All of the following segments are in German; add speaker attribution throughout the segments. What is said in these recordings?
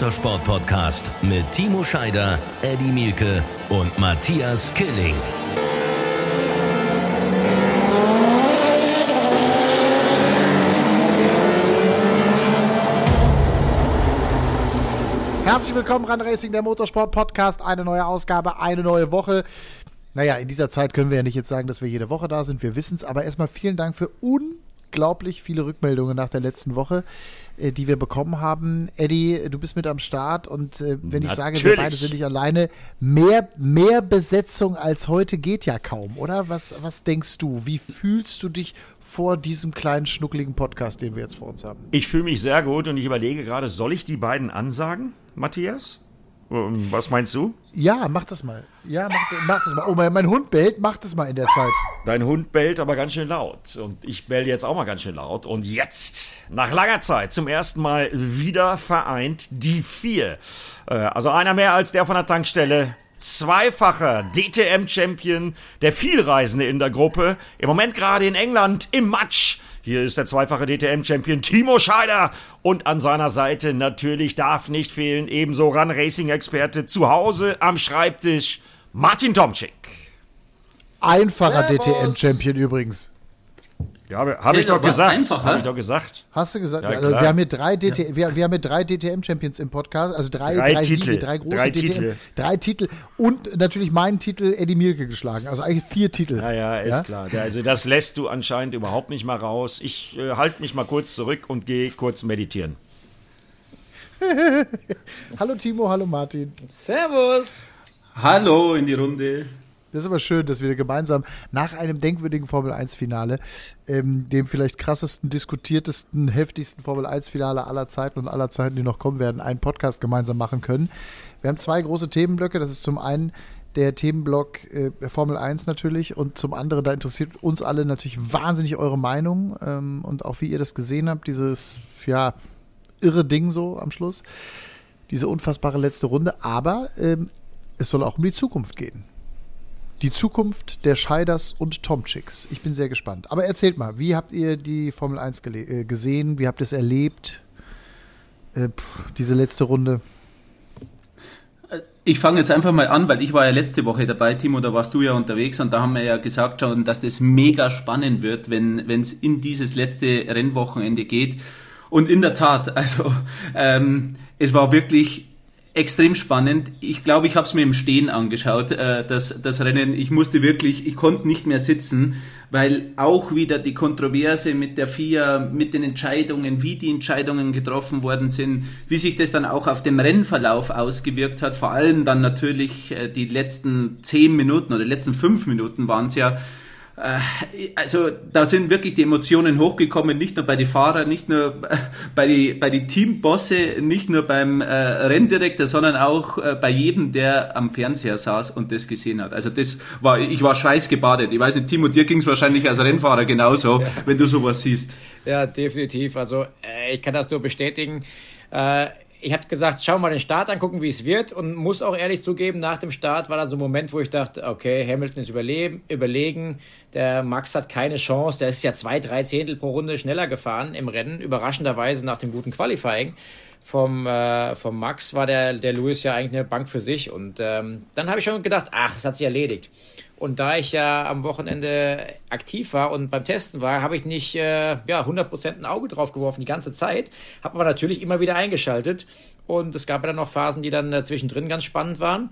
Speaker 1: Motorsport-Podcast mit Timo Scheider, Eddie Mielke und Matthias Killing.
Speaker 2: Herzlich willkommen, Run Racing, der Motorsport Podcast. Eine neue Ausgabe, eine neue Woche. Naja, in dieser Zeit können wir ja nicht jetzt sagen, dass wir jede Woche da sind. Wir wissen es. Aber erstmal vielen Dank für unglaublich viele Rückmeldungen nach der letzten Woche, äh, die wir bekommen haben. Eddie, du bist mit am Start und äh, wenn ich sage, wir beide sind nicht alleine, mehr, mehr Besetzung als heute geht ja kaum, oder? Was, was denkst du? Wie fühlst du dich vor diesem kleinen, schnuckligen Podcast, den wir jetzt vor uns haben?
Speaker 3: Ich fühle mich sehr gut und ich überlege gerade, soll ich die beiden ansagen, Matthias? Ähm, Was meinst du?
Speaker 2: Ja, mach das mal. Ja, mach, mach das mal. Oh, mein, mein Hund bellt, mach das mal in der Zeit.
Speaker 3: Dein Hund bellt aber ganz schön laut. Und ich bell jetzt auch mal ganz schön laut. Und jetzt, nach langer Zeit, zum ersten Mal wieder vereint die vier. Äh, Also einer mehr als der von der Tankstelle. Zweifacher DTM-Champion, der Vielreisende in der Gruppe. Im Moment gerade in England im Matsch. Hier ist der zweifache DTM-Champion Timo Scheider. Und an seiner Seite natürlich darf nicht fehlen, ebenso Run-Racing-Experte zu Hause am Schreibtisch, Martin Tomczyk.
Speaker 2: Einfacher. DTM-Champion übrigens.
Speaker 3: Ja, habe hab ich
Speaker 4: Ja,
Speaker 3: doch gesagt.
Speaker 4: einfacher?
Speaker 3: Habe ich doch gesagt.
Speaker 2: Hast du gesagt?
Speaker 3: Ja,
Speaker 2: also
Speaker 3: klar.
Speaker 2: wir haben hier drei, DT wir, wir haben hier drei DTM-Champions im Podcast, also drei,
Speaker 3: Drei
Speaker 2: drei,
Speaker 3: Titel.
Speaker 2: Siege, drei große
Speaker 3: Drei
Speaker 2: DTM,
Speaker 3: Titel.
Speaker 2: drei Titel und natürlich meinen Titel Eddie Mielke geschlagen. Also eigentlich vier Titel.
Speaker 3: Ja, ja, ist klar. Ja, Also das lässt du anscheinend überhaupt nicht mal raus. Ich äh, halte mich mal kurz zurück und gehe kurz meditieren.
Speaker 2: Hallo Timo, hallo Martin.
Speaker 4: Servus.
Speaker 5: Hallo in die Runde.
Speaker 2: Das ist aber schön, dass wir gemeinsam nach einem denkwürdigen Formel-1-Finale, ähm, dem vielleicht krassesten, diskutiertesten, heftigsten Formel-1-Finale aller Zeiten und aller Zeiten, die noch kommen werden, einen Podcast gemeinsam machen können. Wir haben zwei große Themenblöcke. Das ist zum einen der Themenblock äh, Formel 1 natürlich und zum anderen, da interessiert uns alle natürlich wahnsinnig eure Meinung ähm, und auch wie ihr das gesehen habt, dieses, ja, irre Ding so am Schluss. Diese unfassbare letzte Runde. Aber ähm, es soll auch um die Zukunft gehen. Die Zukunft der Scheiders und Tomchicks. Ich bin sehr gespannt. Aber erzählt mal, wie habt ihr die Formel 1 gele- äh, gesehen? Wie habt ihr es erlebt? Äh, pff, diese letzte Runde.
Speaker 5: Ich fange jetzt einfach mal an, weil ich war ja letzte Woche dabei, Timo, da warst du ja unterwegs und da haben wir ja gesagt schon, dass das mega spannend wird, wenn es in dieses letzte Rennwochenende geht. Und in der Tat, also ähm, es war wirklich extrem spannend. Ich glaube, ich habe es mir im Stehen angeschaut, äh, das, das Rennen. Ich musste wirklich, ich konnte nicht mehr sitzen, weil auch wieder die Kontroverse mit der FIA, mit den Entscheidungen, wie die Entscheidungen getroffen worden sind, wie sich das dann auch auf dem Rennverlauf ausgewirkt hat. Vor allem dann natürlich äh, die letzten zehn Minuten oder die letzten fünf Minuten waren es ja. Äh, Also da sind wirklich die Emotionen hochgekommen, nicht nur bei den Fahrern, nicht nur bei die, bei die Teambosse, nicht nur beim äh, Renndirektor, sondern auch äh, bei jedem, der am Fernseher saß und das gesehen hat. Also das war, ich war schweißgebadet. Ich weiß nicht, Timo, dir ging es wahrscheinlich als Rennfahrer genauso, wenn du sowas siehst.
Speaker 4: Ja, definitiv. Also äh, ich kann das nur bestätigen. Äh, ich habe gesagt, schau mal den Start angucken, wie es wird und muss auch ehrlich zugeben, nach dem Start war dann so ein Moment, wo ich dachte, okay, Hamilton ist überleben, überlegen, der Max hat keine Chance, der ist ja zwei, drei Zehntel pro Runde schneller gefahren im Rennen, überraschenderweise nach dem guten Qualifying. Vom, äh, vom Max war der, der Lewis ja eigentlich eine Bank für sich. Und ähm, dann habe ich schon gedacht, ach, es hat sich erledigt. Und da ich ja am Wochenende aktiv war und beim Testen war, habe ich nicht äh, ja, 100% ein Auge drauf geworfen die ganze Zeit, habe aber natürlich immer wieder eingeschaltet. Und es gab ja dann noch Phasen, die dann äh, zwischendrin ganz spannend waren.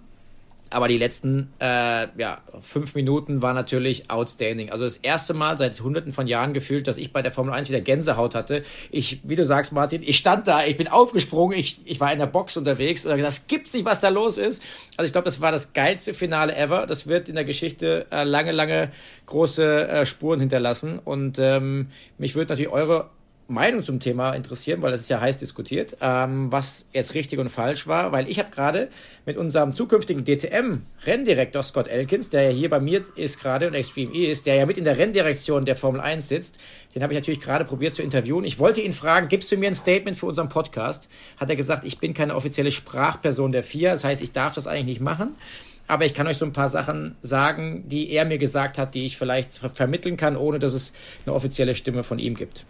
Speaker 4: Aber die letzten äh, ja, fünf Minuten war natürlich outstanding. Also das erste Mal seit hunderten von Jahren gefühlt, dass ich bei der Formel 1 wieder Gänsehaut hatte. Ich, wie du sagst, Martin, ich stand da, ich bin aufgesprungen, ich, ich war in der Box unterwegs und habe gesagt, das gibt's nicht, was da los ist. Also ich glaube, das war das geilste Finale ever. Das wird in der Geschichte äh, lange, lange große äh, Spuren hinterlassen. Und ähm, mich würde natürlich eure Meinung zum Thema interessieren, weil das ist ja heiß diskutiert, ähm, was jetzt richtig und falsch war, weil ich habe gerade mit unserem zukünftigen DTM-Renndirektor Scott Elkins, der ja hier bei mir ist gerade und Extreme E ist, der ja mit in der Renndirektion der Formel 1 sitzt, den habe ich natürlich gerade probiert zu interviewen. Ich wollte ihn fragen, gibst du mir ein Statement für unseren Podcast? Hat er gesagt, ich bin keine offizielle Sprachperson der FIA, das heißt, ich darf das eigentlich nicht machen. Aber ich kann euch so ein paar Sachen sagen, die er mir gesagt hat, die ich vielleicht ver vermitteln kann, ohne dass es eine offizielle Stimme von ihm gibt.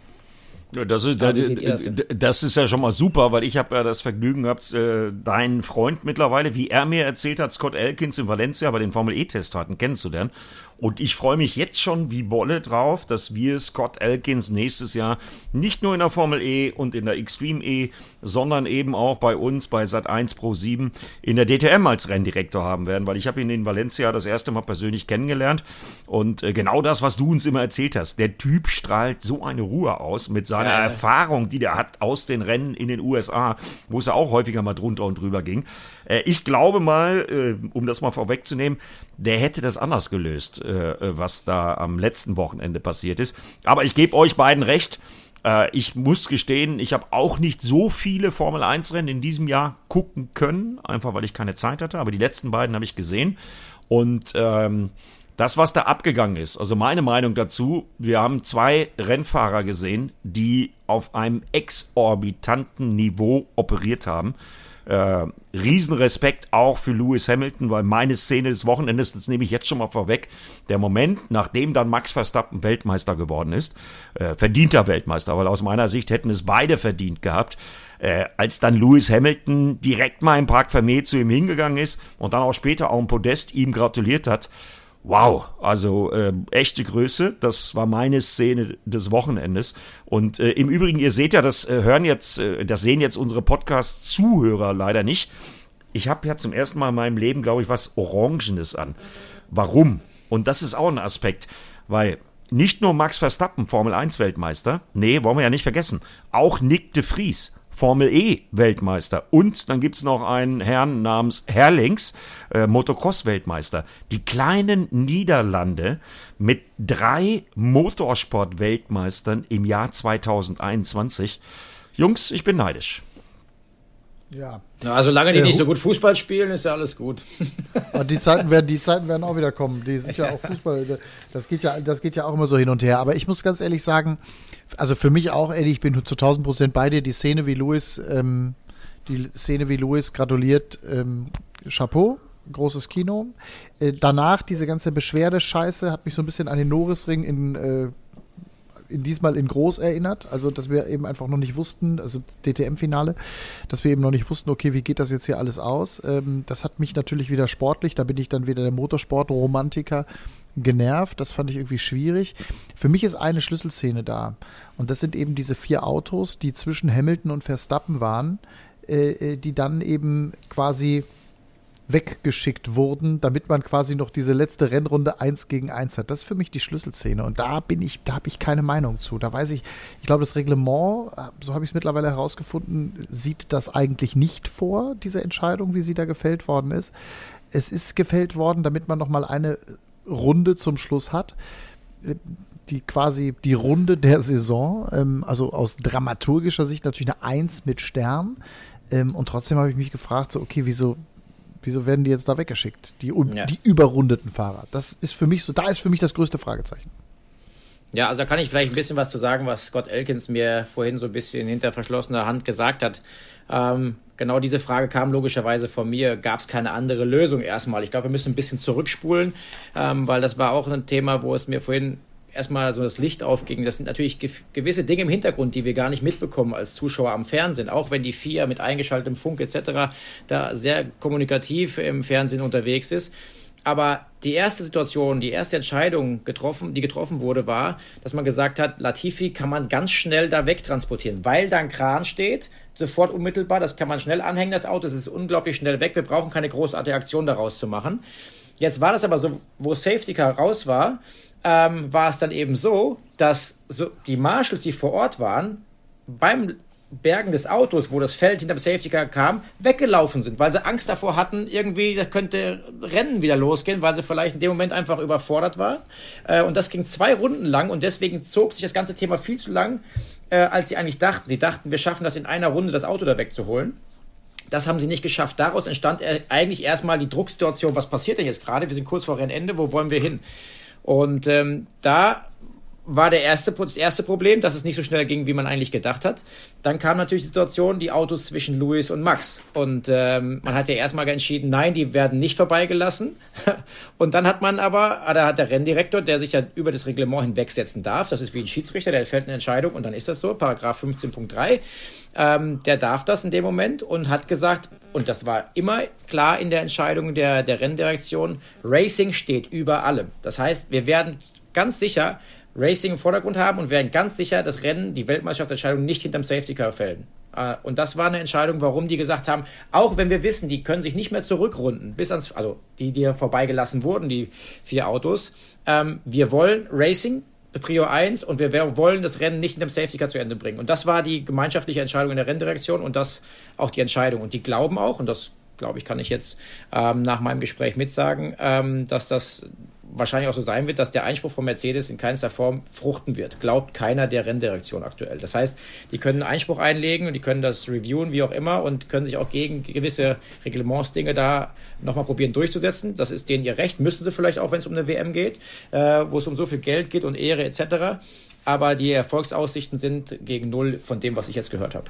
Speaker 3: Das ist, das, das ist ja schon mal super, weil ich habe ja das Vergnügen gehabt, äh, deinen Freund mittlerweile, wie er mir erzählt hat, Scott Elkins in Valencia bei den Formel E-Test hatten, kennenzulernen. Und ich freue mich jetzt schon wie Bolle drauf, dass wir Scott Elkins nächstes Jahr nicht nur in der Formel E und in der Extreme E, sondern eben auch bei uns bei Sat1 Pro 7 in der DTM als Renndirektor haben werden, weil ich habe ihn in Valencia das erste Mal persönlich kennengelernt und äh, genau das, was du uns immer erzählt hast. Der Typ strahlt so eine Ruhe aus mit seiner ja. Erfahrung, die der hat aus den Rennen in den USA, wo es ja auch häufiger mal drunter und drüber ging. Äh, ich glaube mal, äh, um das mal vorwegzunehmen, der hätte das anders gelöst, äh, was da am letzten Wochenende passiert ist. Aber ich gebe euch beiden recht. Ich muss gestehen, ich habe auch nicht so viele Formel 1 Rennen in diesem Jahr gucken können, einfach weil ich keine Zeit hatte. Aber die letzten beiden habe ich gesehen. Und ähm, das, was da abgegangen ist, also meine Meinung dazu, wir haben zwei Rennfahrer gesehen, die auf einem exorbitanten Niveau operiert haben. Äh, Riesenrespekt auch für Lewis Hamilton, weil meine Szene des Wochenendes, das nehme ich jetzt schon mal vorweg, der Moment, nachdem dann Max Verstappen Weltmeister geworden ist, äh, verdienter Weltmeister, weil aus meiner Sicht hätten es beide verdient gehabt, äh, als dann Lewis Hamilton direkt mal im Park Vermeer zu ihm hingegangen ist und dann auch später auch im Podest ihm gratuliert hat, Wow, also äh, echte Größe. Das war meine Szene des Wochenendes. Und äh, im Übrigen, ihr seht ja, das äh, hören jetzt, äh, das sehen jetzt unsere Podcast-Zuhörer leider nicht. Ich habe ja zum ersten Mal in meinem Leben, glaube ich, was Orangenes an. Warum? Und das ist auch ein Aspekt, weil nicht nur Max Verstappen, Formel 1 Weltmeister, nee, wollen wir ja nicht vergessen, auch Nick de Vries Formel E Weltmeister. Und dann gibt's noch einen Herrn namens Herlings, äh, Motocross Weltmeister. Die kleinen Niederlande mit drei Motorsport Weltmeistern im Jahr 2021. Jungs, ich bin neidisch.
Speaker 4: Ja. Na, solange die äh, nicht so gut Fußball spielen, ist ja alles gut.
Speaker 2: die Zeiten werden, die Zeiten werden auch wieder kommen. Die sind ja auch Fußball. Das geht ja, das geht ja auch immer so hin und her. Aber ich muss ganz ehrlich sagen, also für mich auch, Eddie, ich bin zu 1000 Prozent bei dir. Die Szene, wie Louis, ähm, die Szene, wie Louis gratuliert, ähm, Chapeau, großes Kino. Äh, danach diese ganze Beschwerdescheiße hat mich so ein bisschen an den Norrisring in, äh, in diesmal in groß erinnert. Also, dass wir eben einfach noch nicht wussten, also DTM-Finale, dass wir eben noch nicht wussten, okay, wie geht das jetzt hier alles aus? Ähm, das hat mich natürlich wieder sportlich, da bin ich dann wieder der Motorsport-Romantiker genervt. Das fand ich irgendwie schwierig. Für mich ist eine Schlüsselszene da. Und das sind eben diese vier Autos, die zwischen Hamilton und Verstappen waren, äh, äh, die dann eben quasi weggeschickt wurden, damit man quasi noch diese letzte Rennrunde eins gegen eins hat. Das ist für mich die Schlüsselszene und da bin ich, da habe ich keine Meinung zu. Da weiß ich, ich glaube, das Reglement, so habe ich es mittlerweile herausgefunden, sieht das eigentlich nicht vor, diese Entscheidung, wie sie da gefällt worden ist. Es ist gefällt worden, damit man noch mal eine Runde zum Schluss hat. Die quasi die Runde der Saison, ähm, also aus dramaturgischer Sicht natürlich eine Eins mit Stern. Ähm, und trotzdem habe ich mich gefragt, so, okay, wieso, wieso werden die jetzt da weggeschickt? Die, ja. die überrundeten Fahrer. Das ist für mich so, da ist für mich das größte Fragezeichen.
Speaker 4: Ja, also da kann ich vielleicht ein bisschen was zu sagen, was Scott Elkins mir vorhin so ein bisschen hinter verschlossener Hand gesagt hat. Ähm, genau diese Frage kam logischerweise von mir. Gab es keine andere Lösung erstmal? Ich glaube, wir müssen ein bisschen zurückspulen, ähm, weil das war auch ein Thema, wo es mir vorhin erstmal so das Licht aufging. Das sind natürlich gewisse Dinge im Hintergrund, die wir gar nicht mitbekommen als Zuschauer am Fernsehen. Auch wenn die FIA mit eingeschaltetem Funk etc. da sehr kommunikativ im Fernsehen unterwegs ist. Aber die erste Situation, die erste Entscheidung, getroffen, die getroffen wurde, war, dass man gesagt hat, Latifi kann man ganz schnell da wegtransportieren, weil da ein Kran steht, sofort unmittelbar, das kann man schnell anhängen, das Auto, es ist unglaublich schnell weg, wir brauchen keine großartige Aktion daraus zu machen. Jetzt war das aber so, wo Safety Car raus war, ähm, war es dann eben so, dass so die Marshals, die vor Ort waren, beim Bergen des Autos, wo das Feld hinter dem Safety Car kam, weggelaufen sind, weil sie Angst davor hatten, irgendwie, da könnte Rennen wieder losgehen, weil sie vielleicht in dem Moment einfach überfordert war. Äh, und das ging zwei Runden lang und deswegen zog sich das ganze Thema viel zu lang, äh, als sie eigentlich dachten. Sie dachten, wir schaffen das in einer Runde, das Auto da wegzuholen. Das haben sie nicht geschafft. Daraus entstand eigentlich erstmal die Drucksituation, was passiert denn jetzt gerade? Wir sind kurz vor Rennende, wo wollen wir hin? Und ähm, da war der erste, das erste Problem, dass es nicht so schnell ging, wie man eigentlich gedacht hat. Dann kam natürlich die Situation, die Autos zwischen Louis und Max. Und ähm, man hat ja erstmal entschieden, nein, die werden nicht vorbeigelassen. und dann hat man aber, ah, da hat der Renndirektor, der sich ja über das Reglement hinwegsetzen darf, das ist wie ein Schiedsrichter, der fällt eine Entscheidung und dann ist das so, Paragraph 15.3, ähm, der darf das in dem Moment und hat gesagt, und das war immer klar in der Entscheidung der, der Renndirektion, Racing steht über allem. Das heißt, wir werden ganz sicher Racing im Vordergrund haben und werden ganz sicher das Rennen, die Weltmeisterschaftsentscheidung nicht hinterm Safety Car fällen. Äh, und das war eine Entscheidung, warum die gesagt haben, auch wenn wir wissen, die können sich nicht mehr zurückrunden, bis ans, also die, die vorbeigelassen wurden, die vier Autos, ähm, wir wollen Racing, Prio 1 und wir wollen das Rennen nicht in dem Safety Car zu Ende bringen. Und das war die gemeinschaftliche Entscheidung in der Renndirektion und das auch die Entscheidung. Und die glauben auch, und das glaube ich, kann ich jetzt ähm, nach meinem Gespräch mitsagen, ähm, dass das wahrscheinlich auch so sein wird, dass der Einspruch von Mercedes in keinster Form fruchten wird. Glaubt keiner der Renndirektion aktuell. Das heißt, die können Einspruch einlegen und die können das reviewen, wie auch immer, und können sich auch gegen gewisse Reglementsdinge da nochmal probieren durchzusetzen. Das ist denen ihr Recht. Müssen sie vielleicht auch, wenn es um eine WM geht, äh, wo es um so viel Geld geht und Ehre etc. Aber die Erfolgsaussichten sind gegen null von dem, was ich jetzt gehört habe.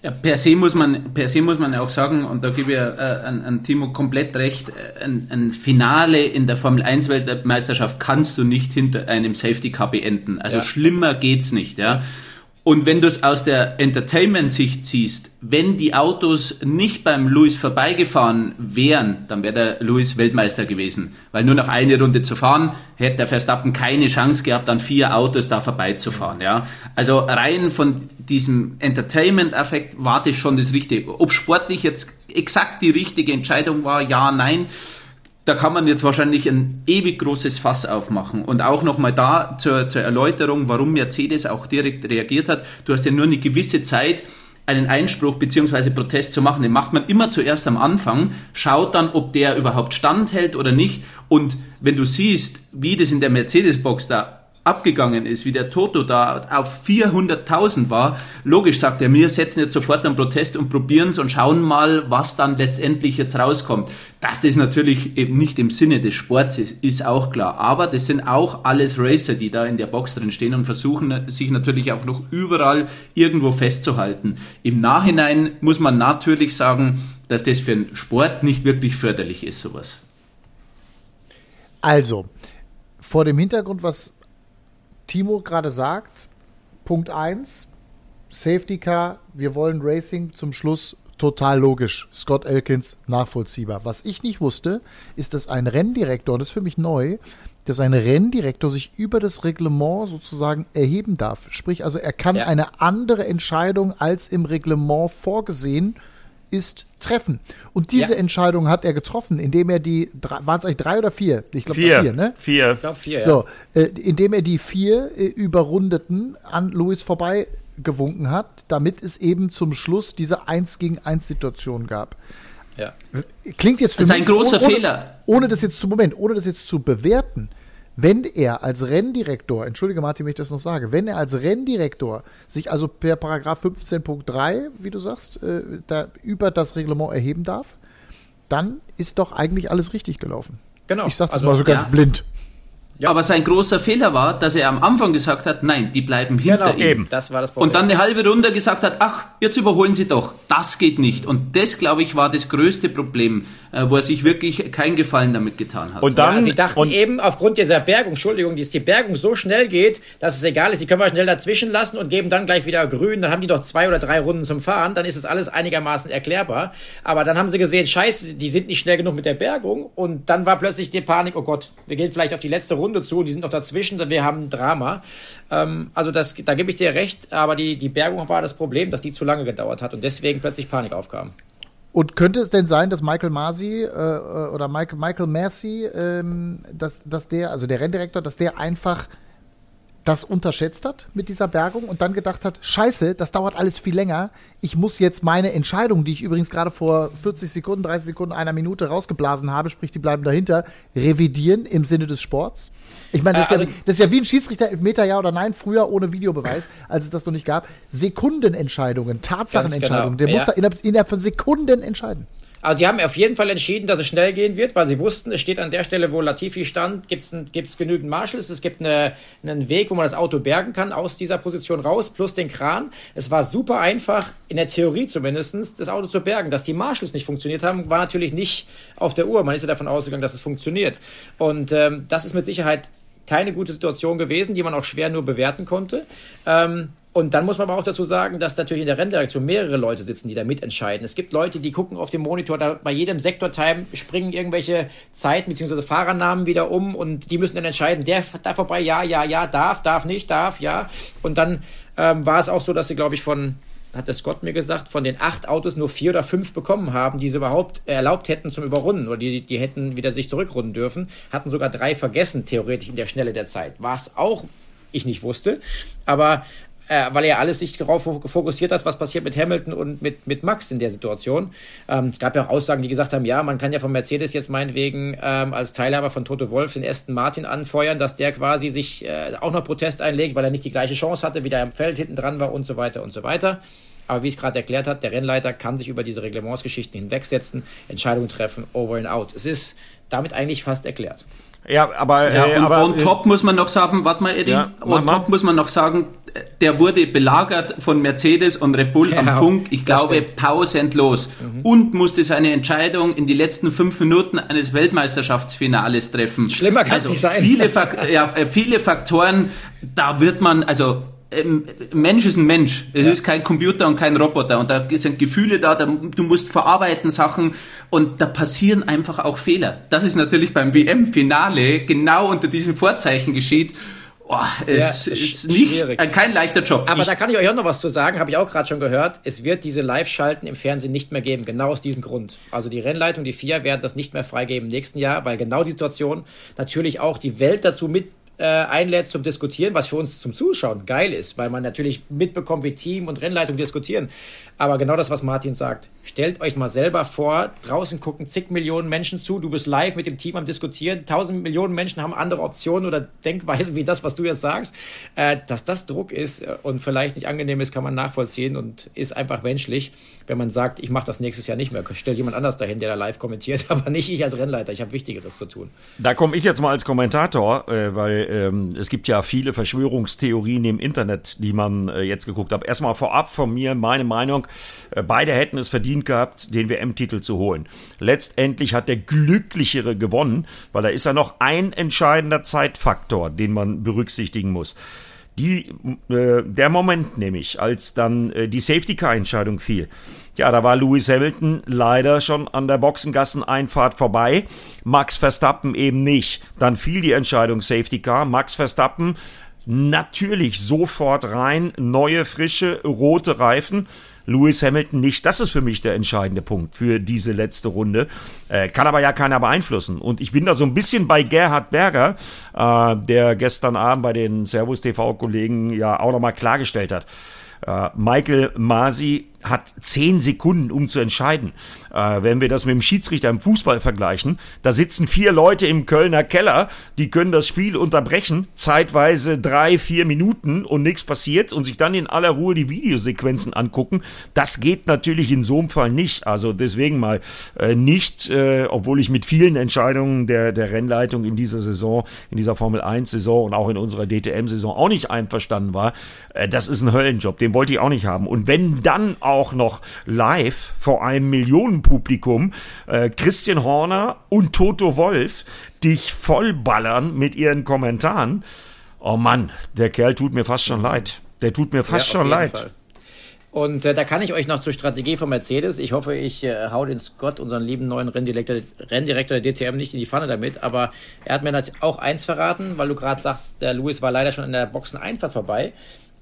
Speaker 5: Ja, per se muss man, per se muss man auch sagen, und da gebe ich äh, an, an Timo komplett recht, äh, ein, ein Finale in der Formel 1 Weltmeisterschaft kannst du nicht hinter einem Safety Car beenden. Also ja. schlimmer geht's nicht, ja. Und wenn du es aus der Entertainment-Sicht siehst, wenn die Autos nicht beim Lewis vorbeigefahren wären, dann wäre der Lewis Weltmeister gewesen. Weil nur noch eine Runde zu fahren, hätte der Verstappen keine Chance gehabt, an vier Autos da vorbeizufahren. Ja? Also rein von diesem Entertainment-Effekt warte ich schon das Richtige. Ob sportlich jetzt exakt die richtige Entscheidung war, ja, nein da kann man jetzt wahrscheinlich ein ewig großes Fass aufmachen. Und auch nochmal da zur, zur Erläuterung, warum Mercedes auch direkt reagiert hat. Du hast ja nur eine gewisse Zeit, einen Einspruch beziehungsweise Protest zu machen. Den macht man immer zuerst am Anfang, schaut dann, ob der überhaupt standhält oder nicht. Und wenn du siehst, wie das in der Mercedes-Box da abgegangen ist, wie der Toto da auf 400.000 war, logisch sagt er, wir setzen jetzt sofort einen Protest und probieren es und schauen mal, was dann letztendlich jetzt rauskommt. Dass das natürlich eben nicht im Sinne des Sports ist, ist auch klar. Aber das sind auch alles Racer, die da in der Box drin stehen und versuchen sich natürlich auch noch überall irgendwo festzuhalten. Im Nachhinein muss man natürlich sagen, dass das für den Sport nicht wirklich förderlich ist, sowas.
Speaker 2: Also, vor dem Hintergrund, was Timo gerade sagt, Punkt 1, Safety Car, wir wollen Racing zum Schluss total logisch. Scott Elkins nachvollziehbar. Was ich nicht wusste, ist, dass ein Renndirektor, und das ist für mich neu, dass ein Renndirektor sich über das Reglement sozusagen erheben darf. Sprich, also er kann ja. eine andere Entscheidung als im Reglement vorgesehen äh, ist treffen. Und diese ja. Entscheidung hat er getroffen, indem er die, waren es eigentlich drei oder vier?
Speaker 3: Ich glaube vier, vier, ne? Vier.
Speaker 2: Ich glaube vier, ja. So, äh, indem er die vier äh, Überrundeten an Louis vorbei gewunken hat, damit es eben zum Schluss diese 1 gegen 1 Situation gab. Ja. Klingt jetzt für
Speaker 5: das
Speaker 2: ist
Speaker 5: mich ein großer ohne, Fehler.
Speaker 2: Ohne das jetzt zu Moment, ohne das jetzt zu bewerten, wenn er als Renndirektor, entschuldige Martin, wenn ich das noch sage, wenn er als Renndirektor sich also per Paragraph 15.3, wie du sagst, äh, da über das Reglement erheben darf, dann ist doch eigentlich alles richtig gelaufen.
Speaker 5: Genau.
Speaker 2: Ich sage das also, mal so ganz ja. blind.
Speaker 5: Ja. Aber sein großer Fehler war, dass er am Anfang gesagt hat, nein, die bleiben hinter genau, ihm. Eben.
Speaker 4: Das war das Problem.
Speaker 5: Und dann eine halbe Runde gesagt hat, ach, jetzt überholen sie doch. Das geht nicht. Und das, glaube ich, war das größte Problem, äh, wo er sich wirklich keinen Gefallen damit getan hat.
Speaker 4: Und dann, ja, sie dachten und eben aufgrund dieser Bergung, Entschuldigung, dass die Bergung so schnell geht, dass es egal ist, die können wir schnell dazwischen lassen und geben dann gleich wieder grün. Dann haben die noch zwei oder drei Runden zum Fahren. Dann ist es alles einigermaßen erklärbar. Aber dann haben sie gesehen, scheiße, die sind nicht schnell genug mit der Bergung. Und dann war plötzlich die Panik, oh Gott, wir gehen vielleicht auf die letzte Runde zu und die sind noch dazwischen, wir haben ein Drama. Ähm, also das, da gebe ich dir recht, aber die, die Bergung war das Problem, dass die zu lange gedauert hat und deswegen plötzlich Panik aufkam.
Speaker 2: Und könnte es denn sein, dass Michael Masi äh, äh, oder Michael, Michael Massey, ähm, dass, dass der, also der Renndirektor, dass der einfach das unterschätzt hat mit dieser Bergung und dann gedacht hat, scheiße, das dauert alles viel länger. Ich muss jetzt meine Entscheidung, die ich übrigens gerade vor 40 Sekunden, 30 Sekunden, einer Minute rausgeblasen habe, sprich, die bleiben dahinter, revidieren im Sinne des Sports. Ich meine, das, äh, also, ja, das, ist ja, wie ein Schiedsrichter Elfmeter, ja oder nein, früher ohne Videobeweis, als es das noch nicht gab. Sekundenentscheidungen, Tatsachenentscheidungen. Genau. Der ja. muss da innerhalb, innerhalb von Sekunden entscheiden.
Speaker 4: Also die haben auf jeden Fall entschieden, dass es schnell gehen wird, weil sie wussten, es steht an der Stelle, wo Latifi stand, gibt es genügend Marshals, es gibt eine, einen Weg, wo man das Auto bergen kann, aus dieser Position raus, plus den Kran. Es war super einfach, in der Theorie zumindest, das Auto zu bergen. Dass die Marshals nicht funktioniert haben, war natürlich nicht auf der Uhr. Man ist ja davon ausgegangen, dass es funktioniert. Und ähm, das ist mit Sicherheit keine gute Situation gewesen, die man auch schwer nur bewerten konnte. Ähm, und dann muss man aber auch dazu sagen, dass natürlich in der Renndirektion mehrere Leute sitzen, die da mitentscheiden. Es gibt Leute, die gucken auf dem Monitor, da bei jedem Sektortime springen irgendwelche Zeiten bzw. Fahrernamen wieder um und die müssen dann entscheiden, der da vorbei, ja, ja, ja, darf, darf nicht, darf, ja. Und dann ähm, war es auch so, dass sie, glaube ich, von hat der Scott mir gesagt, von den acht Autos nur vier oder fünf bekommen haben, die sie überhaupt erlaubt hätten zum Überrunden oder die, die hätten wieder sich zurückrunden dürfen, hatten sogar drei vergessen, theoretisch in der Schnelle der Zeit. Was auch ich nicht wusste, aber äh, weil er alles sich darauf fokussiert hat, was passiert mit Hamilton und mit, mit Max in der Situation. Ähm, es gab ja auch Aussagen, die gesagt haben, ja, man kann ja von Mercedes jetzt meinetwegen ähm, als Teilhaber von Toto Wolf den Aston Martin anfeuern, dass der quasi sich äh, auch noch Protest einlegt, weil er nicht die gleiche Chance hatte, wie der im Feld hinten dran war und so weiter und so weiter. Aber wie ich es gerade erklärt hat, der Rennleiter kann sich über diese Reglementsgeschichten hinwegsetzen, Entscheidungen treffen, over and out. Es ist damit eigentlich fast erklärt.
Speaker 5: Ja, aber, ja, äh, und aber on top muss man noch sagen, warte mal, Eddie, ja, on top muss man noch sagen, der wurde belagert von Mercedes und Red Bull ja, am Funk, ich glaube, pausenlos mhm. und musste seine Entscheidung in die letzten fünf Minuten eines Weltmeisterschaftsfinales treffen.
Speaker 4: Schlimmer kann also es nicht sein.
Speaker 5: Viele, Fak ja, äh, viele Faktoren, da wird man, also ähm, Mensch ist ein Mensch. Es ja. ist kein Computer und kein Roboter. Und da sind Gefühle da, da, du musst verarbeiten Sachen und da passieren einfach auch Fehler. Das ist natürlich beim WM-Finale genau unter diesem Vorzeichen geschieht. Oh, es ja, ist nicht schwierig. kein leichter Job.
Speaker 4: Aber ich, da kann ich euch auch noch was zu sagen, habe ich auch gerade schon gehört. Es wird diese Live-Schalten im Fernsehen nicht mehr geben, genau aus diesem Grund. Also die Rennleitung, die FIA werden das nicht mehr freigeben im nächsten Jahr, weil genau die Situation natürlich auch die Welt dazu mit äh, einlädt zum Diskutieren, was für uns zum Zuschauen geil ist, weil man natürlich mitbekommt, wie Team und Rennleitung diskutieren. Aber genau das, was Martin sagt. Stellt euch mal selber vor, draußen gucken zig Millionen Menschen zu, du bist live mit dem Team am Diskutieren, tausend Millionen Menschen haben andere Optionen oder Denkweisen wie das, was du jetzt sagst. Äh, dass das Druck ist und vielleicht nicht angenehm ist, kann man nachvollziehen und ist einfach menschlich, wenn man sagt, ich mache das nächstes Jahr nicht mehr. Stell jemand anders dahin, der da live kommentiert, aber nicht ich als Rennleiter. Ich habe Wichtigeres zu tun.
Speaker 3: Da komme ich jetzt mal als Kommentator, äh, weil ähm, es gibt ja viele Verschwörungstheorien im Internet, die man äh, jetzt geguckt hat. Erstmal vorab von mir meine Meinung. Äh, beide hätten es verdient gehabt, den WM-Titel zu holen. Letztendlich hat der Glücklichere gewonnen, weil da ist ja noch ein entscheidender Zeitfaktor, den man berücksichtigen muss. Die, äh, der Moment nämlich, als dann äh, die Safety-Car-Entscheidung fiel. Ja, da war Lewis Hamilton leider schon an der Boxengasseneinfahrt vorbei. Max Verstappen eben nicht. Dann fiel die Entscheidung Safety Car. Max Verstappen natürlich sofort rein, neue, frische, rote Reifen. Lewis Hamilton nicht. Das ist für mich der entscheidende Punkt für diese letzte Runde. Äh, kann aber ja keiner beeinflussen. Und ich bin da so ein bisschen bei Gerhard Berger, äh, der gestern Abend bei den Servus TV-Kollegen ja auch nochmal klargestellt hat. Äh, Michael Masi hat zehn Sekunden, um zu entscheiden. Äh, wenn wir das mit dem Schiedsrichter im Fußball vergleichen, da sitzen vier Leute im Kölner Keller, die können das Spiel unterbrechen, zeitweise drei, vier Minuten und nichts passiert und sich dann in aller Ruhe die Videosequenzen angucken. Das geht natürlich in so einem Fall nicht. Also deswegen mal äh, nicht, äh, obwohl ich mit vielen Entscheidungen der, der Rennleitung in dieser Saison, in dieser Formel 1 Saison und auch in unserer DTM-Saison auch nicht einverstanden war. Äh, das ist ein Höllenjob, den wollte ich auch nicht haben. Und wenn dann auch noch live vor einem Millionenpublikum äh, Christian Horner und Toto Wolf dich vollballern mit ihren Kommentaren. Oh Mann, der Kerl tut mir fast schon leid. Der tut mir fast ja, schon leid. Fall.
Speaker 4: Und äh, da kann ich euch noch zur Strategie von Mercedes. Ich hoffe, ich äh, hau den Scott, unseren lieben neuen Renndirektor, Renndirektor der DTM, nicht in die Pfanne damit. Aber er hat mir natürlich auch eins verraten, weil du gerade sagst, der Louis war leider schon in der Boxeneinfahrt vorbei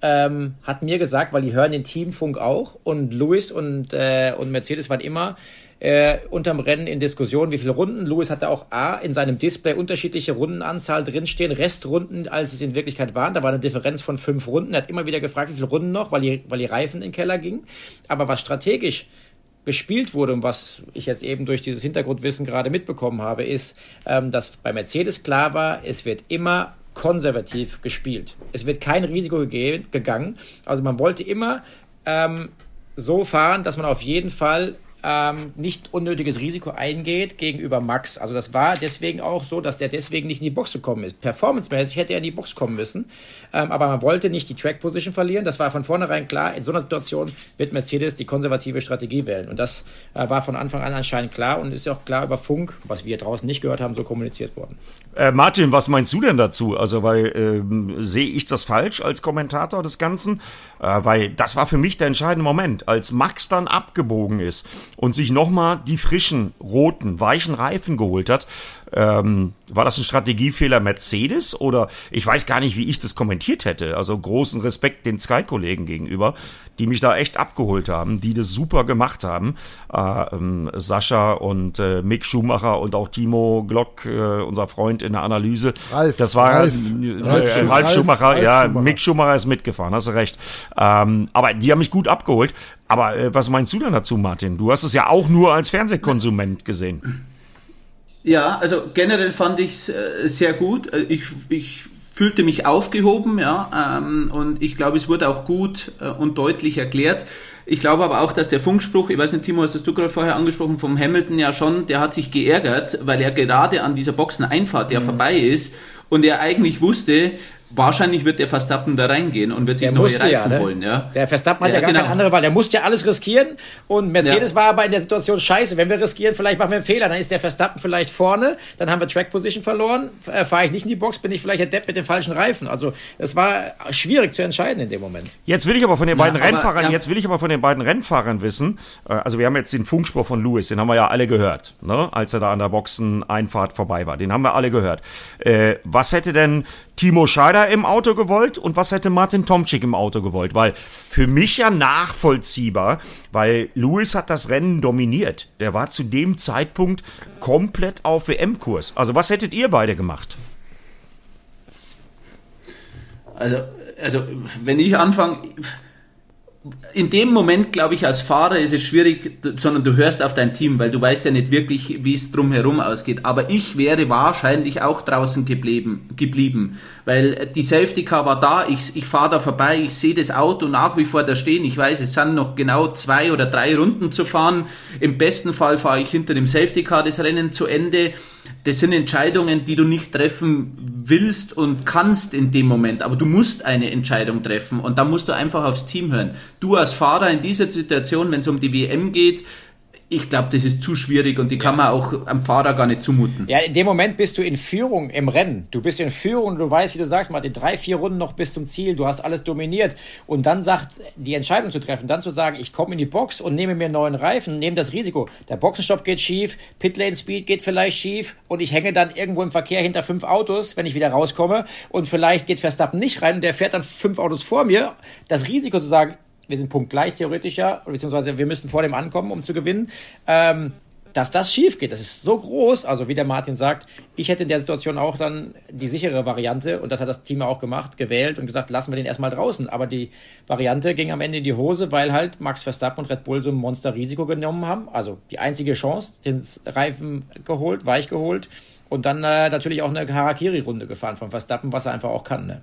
Speaker 4: ähm, hat mir gesagt, weil die hören den Teamfunk auch und Lewis und, äh, und Mercedes waren immer äh, unterm Rennen in Diskussion, wie viele Runden. Lewis hatte auch A in seinem Display unterschiedliche Rundenanzahl drinstehen, Restrunden, als es in Wirklichkeit waren. Da war eine Differenz von fünf Runden. Er hat immer wieder gefragt, wie viele Runden noch, weil die, weil die Reifen in den Keller gingen. Aber was strategisch gespielt wurde und was ich jetzt eben durch dieses Hintergrundwissen gerade mitbekommen habe, ist, ähm, dass bei Mercedes klar war, es wird immer konservativ gespielt. Es wird kein Risiko gegangen. Also man wollte immer ähm, so fahren, dass man auf jeden Fall ähm, nicht unnötiges Risiko eingeht gegenüber Max. Also das war deswegen auch so, dass der deswegen nicht in die Box gekommen ist. Performancemäßig hätte er in die Box kommen müssen, ähm, aber man wollte nicht die Track Position verlieren. Das war von vornherein klar. In so einer Situation wird Mercedes die konservative Strategie wählen und das äh, war von Anfang an anscheinend klar und ist ja auch klar über Funk, was wir draußen nicht gehört haben, so kommuniziert worden.
Speaker 3: Äh, Martin, was meinst du denn dazu? Also, weil ähm, sehe ich das falsch als Kommentator des Ganzen? Äh, weil das war für mich der entscheidende Moment, als Max dann abgebogen ist und sich nochmal die frischen, roten, weichen Reifen geholt hat. Ähm, war das ein Strategiefehler Mercedes oder ich weiß gar nicht, wie ich das kommentiert hätte. Also großen Respekt den Sky-Kollegen gegenüber, die mich da echt abgeholt haben, die das super gemacht haben. Äh, ähm, Sascha und äh, Mick Schumacher und auch Timo Glock, äh, unser Freund in der Analyse.
Speaker 2: Ralf,
Speaker 3: das war
Speaker 2: Ralf,
Speaker 3: äh,
Speaker 2: Ralf,
Speaker 3: Ralf,
Speaker 2: Ralf,
Speaker 3: Schumacher,
Speaker 2: Ralf
Speaker 3: ja,
Speaker 2: Schumacher.
Speaker 3: Mick Schumacher ist mitgefahren, hast du recht. Ähm, aber die haben mich gut abgeholt. Aber äh, was meinst du denn dazu, Martin? Du hast es ja auch nur als Fernsehkonsument gesehen.
Speaker 5: Ja, also generell fand ich es äh, sehr gut. Äh, Ich, ich fühlte mich aufgehoben, ja, ähm, und ich glaube, es wurde auch gut äh, und deutlich erklärt. Ich glaube aber auch, dass der Funkspruch, ich weiß nicht, Timo, hast das du gerade vorher angesprochen, vom Hamilton ja schon, der hat sich geärgert, weil er gerade an dieser Boxeneinfahrt ja vorbei ist und er eigentlich wusste, wahrscheinlich wird der Verstappen da reingehen und wird sich
Speaker 4: Der
Speaker 5: neue
Speaker 4: musste
Speaker 5: Reifen
Speaker 4: ja, ne?
Speaker 5: holen, ja.
Speaker 4: Der Verstappen hat
Speaker 5: Ja,
Speaker 4: ja, gar
Speaker 5: genau.
Speaker 4: keine andere Wahl. Der musste ja alles riskieren. Und Mercedes
Speaker 5: Ja.
Speaker 4: war aber in der Situation scheiße. Wenn wir riskieren, vielleicht machen wir einen Fehler. Dann ist der Verstappen vielleicht vorne. Dann haben wir Track Position verloren. Äh, Fahre ich nicht in die Box, bin ich vielleicht der Depp mit den falschen Reifen. Also es war schwierig zu entscheiden in dem Moment.
Speaker 3: Jetzt will ich aber von den
Speaker 5: Ja,
Speaker 3: beiden
Speaker 5: aber,
Speaker 3: Rennfahrern,
Speaker 5: ja.
Speaker 3: jetzt will ich aber von den beiden Rennfahrern wissen, äh, also wir haben jetzt den Funkspruch von Lewis, den haben wir ja alle gehört, ne, als er da an der Boxeneinfahrt vorbei war. Den haben wir alle gehört. Äh, was hätte denn Timo Scheider im Auto gewollt und was hätte Martin Tomczyk im Auto gewollt? Weil für mich ja nachvollziehbar, weil Lewis hat das Rennen dominiert. Der war zu dem Zeitpunkt komplett auf WM-Kurs. Also was hättet ihr beide gemacht?
Speaker 5: Also, also wenn ich anfange, in dem Moment, glaube ich, als Fahrer ist es schwierig, sondern du hörst auf dein Team, weil du weißt ja nicht wirklich, wie es drumherum ausgeht. Aber ich wäre wahrscheinlich auch draußen geblieben, geblieben weil die Safety Car war da, ich, ich fahre da vorbei, ich sehe das Auto nach wie vor da stehen. Ich weiß, es sind noch genau zwei oder drei Runden zu fahren. Im besten Fall fahre ich hinter dem Safety Car das Rennen zu Ende. Das sind Entscheidungen, die du nicht treffen willst und kannst in dem Moment, aber du musst eine Entscheidung treffen und da musst du einfach aufs Team hören. Du als Fahrer in dieser Situation, wenn es um die WM geht, ich glaube, das ist zu schwierig und die kann man auch am Fahrer gar nicht zumuten.
Speaker 4: Ja, in dem Moment bist du in Führung im Rennen. Du bist in Führung, du weißt, wie du sagst, Martin, drei, vier Runden noch bis zum Ziel, du hast alles dominiert. Und dann sagt, die Entscheidung zu treffen, dann zu sagen, ich komme in die Box und nehme mir neuen Reifen, nehme das Risiko. Der Boxenstopp geht schief, Pitlane Speed geht vielleicht schief und ich hänge dann irgendwo im Verkehr hinter fünf Autos, wenn ich wieder rauskomme und vielleicht geht Verstappen nicht rein und der fährt dann fünf Autos vor mir. Das Risiko zu sagen, wir sind punktgleich theoretisch ja, beziehungsweise wir müssen vor dem ankommen, um zu gewinnen. Ähm, dass das schief geht, das ist so groß, also wie der Martin sagt, ich hätte in der Situation auch dann die sichere Variante, und das hat das Team auch gemacht, gewählt und gesagt, lassen wir den erstmal draußen. Aber die Variante ging am Ende in die Hose, weil halt Max Verstappen und Red Bull so ein Monsterrisiko genommen haben. Also die einzige Chance, den Reifen geholt, weich geholt und dann äh, natürlich auch eine Harakiri-Runde gefahren von Verstappen, was er einfach auch kann. Ne?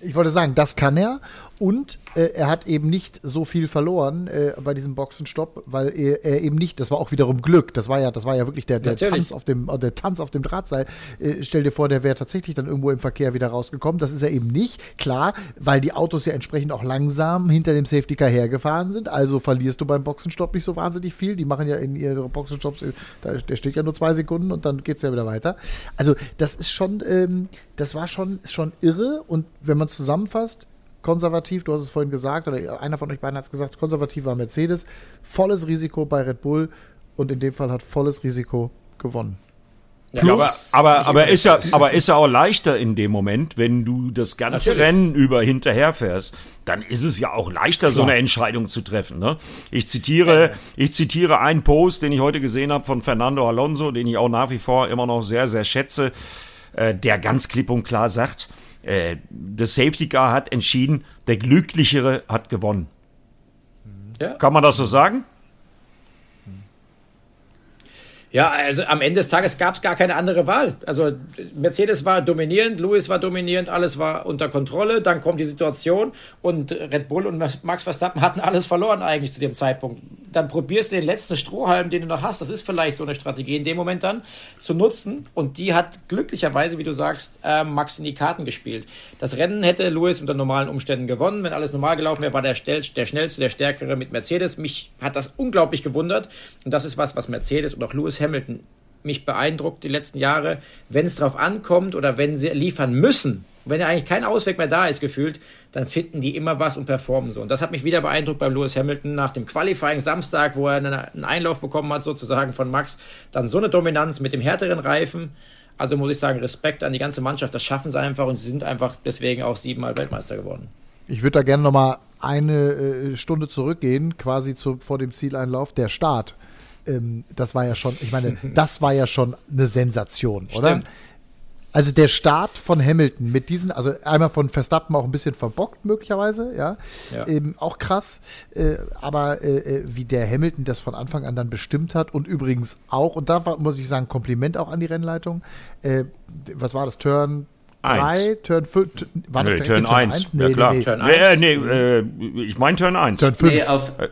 Speaker 2: Ich wollte sagen, das kann er. Und äh, er hat eben nicht so viel verloren äh, bei diesem Boxenstopp, weil er, er eben nicht, das war auch wiederum Glück. Das war ja, das war ja wirklich der, der. Tanz auf dem, äh, der Tanz auf dem Drahtseil. Äh, stell dir vor, der wäre tatsächlich dann irgendwo im Verkehr wieder rausgekommen. Das ist er eben nicht. Klar, weil die Autos ja entsprechend auch langsam hinter dem Safety Car hergefahren sind. Also verlierst du beim Boxenstopp nicht so wahnsinnig viel. Die machen ja in ihre Boxenstopps, äh, da, der steht ja nur zwei Sekunden und dann geht's ja wieder weiter. Also das ist schon, ähm, das war schon, schon irre. Und wenn man zusammenfasst, konservativ, du hast es vorhin gesagt, oder einer von euch beiden hat es gesagt, konservativ war Mercedes, volles Risiko bei Red Bull und in dem Fall hat volles Risiko gewonnen.
Speaker 3: Ja, aber, aber, aber, ist ja, aber ist ja auch leichter in dem Moment, wenn du das ganze
Speaker 4: Natürlich.
Speaker 3: Rennen über hinterherfährst, dann ist es ja auch leichter, so eine Entscheidung zu treffen. Ne? Ich zitiere, ich zitiere einen Post, den ich heute gesehen habe von Fernando Alonso, den ich auch nach wie vor immer noch sehr, sehr schätze, äh, der ganz klipp und klar sagt, äh, das Safety Car hat entschieden, der Glücklichere hat gewonnen.
Speaker 4: Ja.
Speaker 3: Kann man das so sagen?
Speaker 4: Ja, also am Ende des Tages gab es gar keine andere Wahl. Also Mercedes war dominierend, Lewis war dominierend, alles war unter Kontrolle. Dann kommt die Situation und Red Bull und Max Verstappen hatten alles verloren eigentlich zu dem Zeitpunkt. Dann probierst du den letzten Strohhalm, den du noch hast. Das ist vielleicht so eine Strategie in dem Moment dann zu nutzen. Und die hat glücklicherweise, wie du sagst, äh, Max in die Karten gespielt. Das Rennen hätte Lewis unter normalen Umständen gewonnen. Wenn alles normal gelaufen wäre, war der, der schnellste, der stärkere mit Mercedes. Mich hat das unglaublich gewundert. Und das ist was, was Mercedes und auch Lewis Hamilton mich beeindruckt die letzten Jahre, wenn es drauf ankommt oder wenn sie liefern müssen, wenn ja eigentlich kein Ausweg mehr da ist gefühlt, dann finden die immer was und performen so. Und das hat mich wieder beeindruckt beim Lewis Hamilton nach dem Qualifying Samstag, wo er einen Einlauf bekommen hat sozusagen von Max, dann so eine Dominanz mit dem härteren Reifen. Also muss ich sagen, Respekt an die ganze Mannschaft. Das schaffen sie einfach und sie sind einfach deswegen auch siebenmal Weltmeister geworden.
Speaker 2: Ich würde da gerne nochmal eine äh, Stunde zurückgehen, quasi zu, vor dem Zieleinlauf, der Start ähm, das war ja schon, ich meine, das war ja schon eine Sensation, oder? Stimmt. Also der Start von Hamilton mit diesen, also einmal von Verstappen auch ein bisschen verbockt möglicherweise, ja, ja. Ähm, auch krass, äh, aber äh, äh, wie der Hamilton das von Anfang an dann bestimmt hat und übrigens auch, und da war, muss ich sagen, Kompliment auch an die Rennleitung, äh, was war das, Turn 3, Turn 5,
Speaker 3: war das nee, Turn 1? Nee, ja, klar. Nee, nee. Turn 1. Nee, nee, äh, ich meine Turn 1. Turn 5. Nee, auf, äh,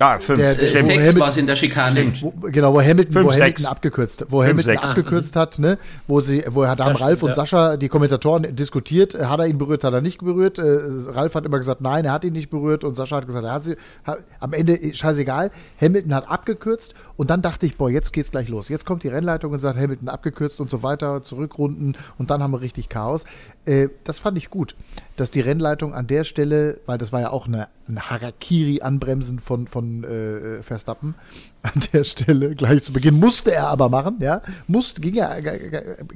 Speaker 5: ja, fünf. Der, der, sechs war es in der Schikane.
Speaker 2: Wo, genau, wo Hamilton, fünf, wo Hamilton abgekürzt, wo fünf, Hamilton sechs. abgekürzt hat, ne? Wo sie, wo hat haben Ralf und ja. Sascha, die Kommentatoren, diskutiert, hat er ihn berührt, hat er nicht berührt. Äh, Ralf hat immer gesagt, nein, er hat ihn nicht berührt und Sascha hat gesagt, er hat sie. Hat, am Ende scheißegal. Hamilton hat abgekürzt und dann dachte ich, boah, jetzt geht's gleich los. Jetzt kommt die Rennleitung und sagt, Hamilton abgekürzt und so weiter, zurückrunden und dann haben wir richtig Chaos. Äh, das fand ich gut, dass die Rennleitung an der Stelle, weil das war ja auch eine, ein Harakiri-Anbremsen von, von äh, Verstappen, an der Stelle gleich zu Beginn musste er aber machen, ja, musste, ging ja gar,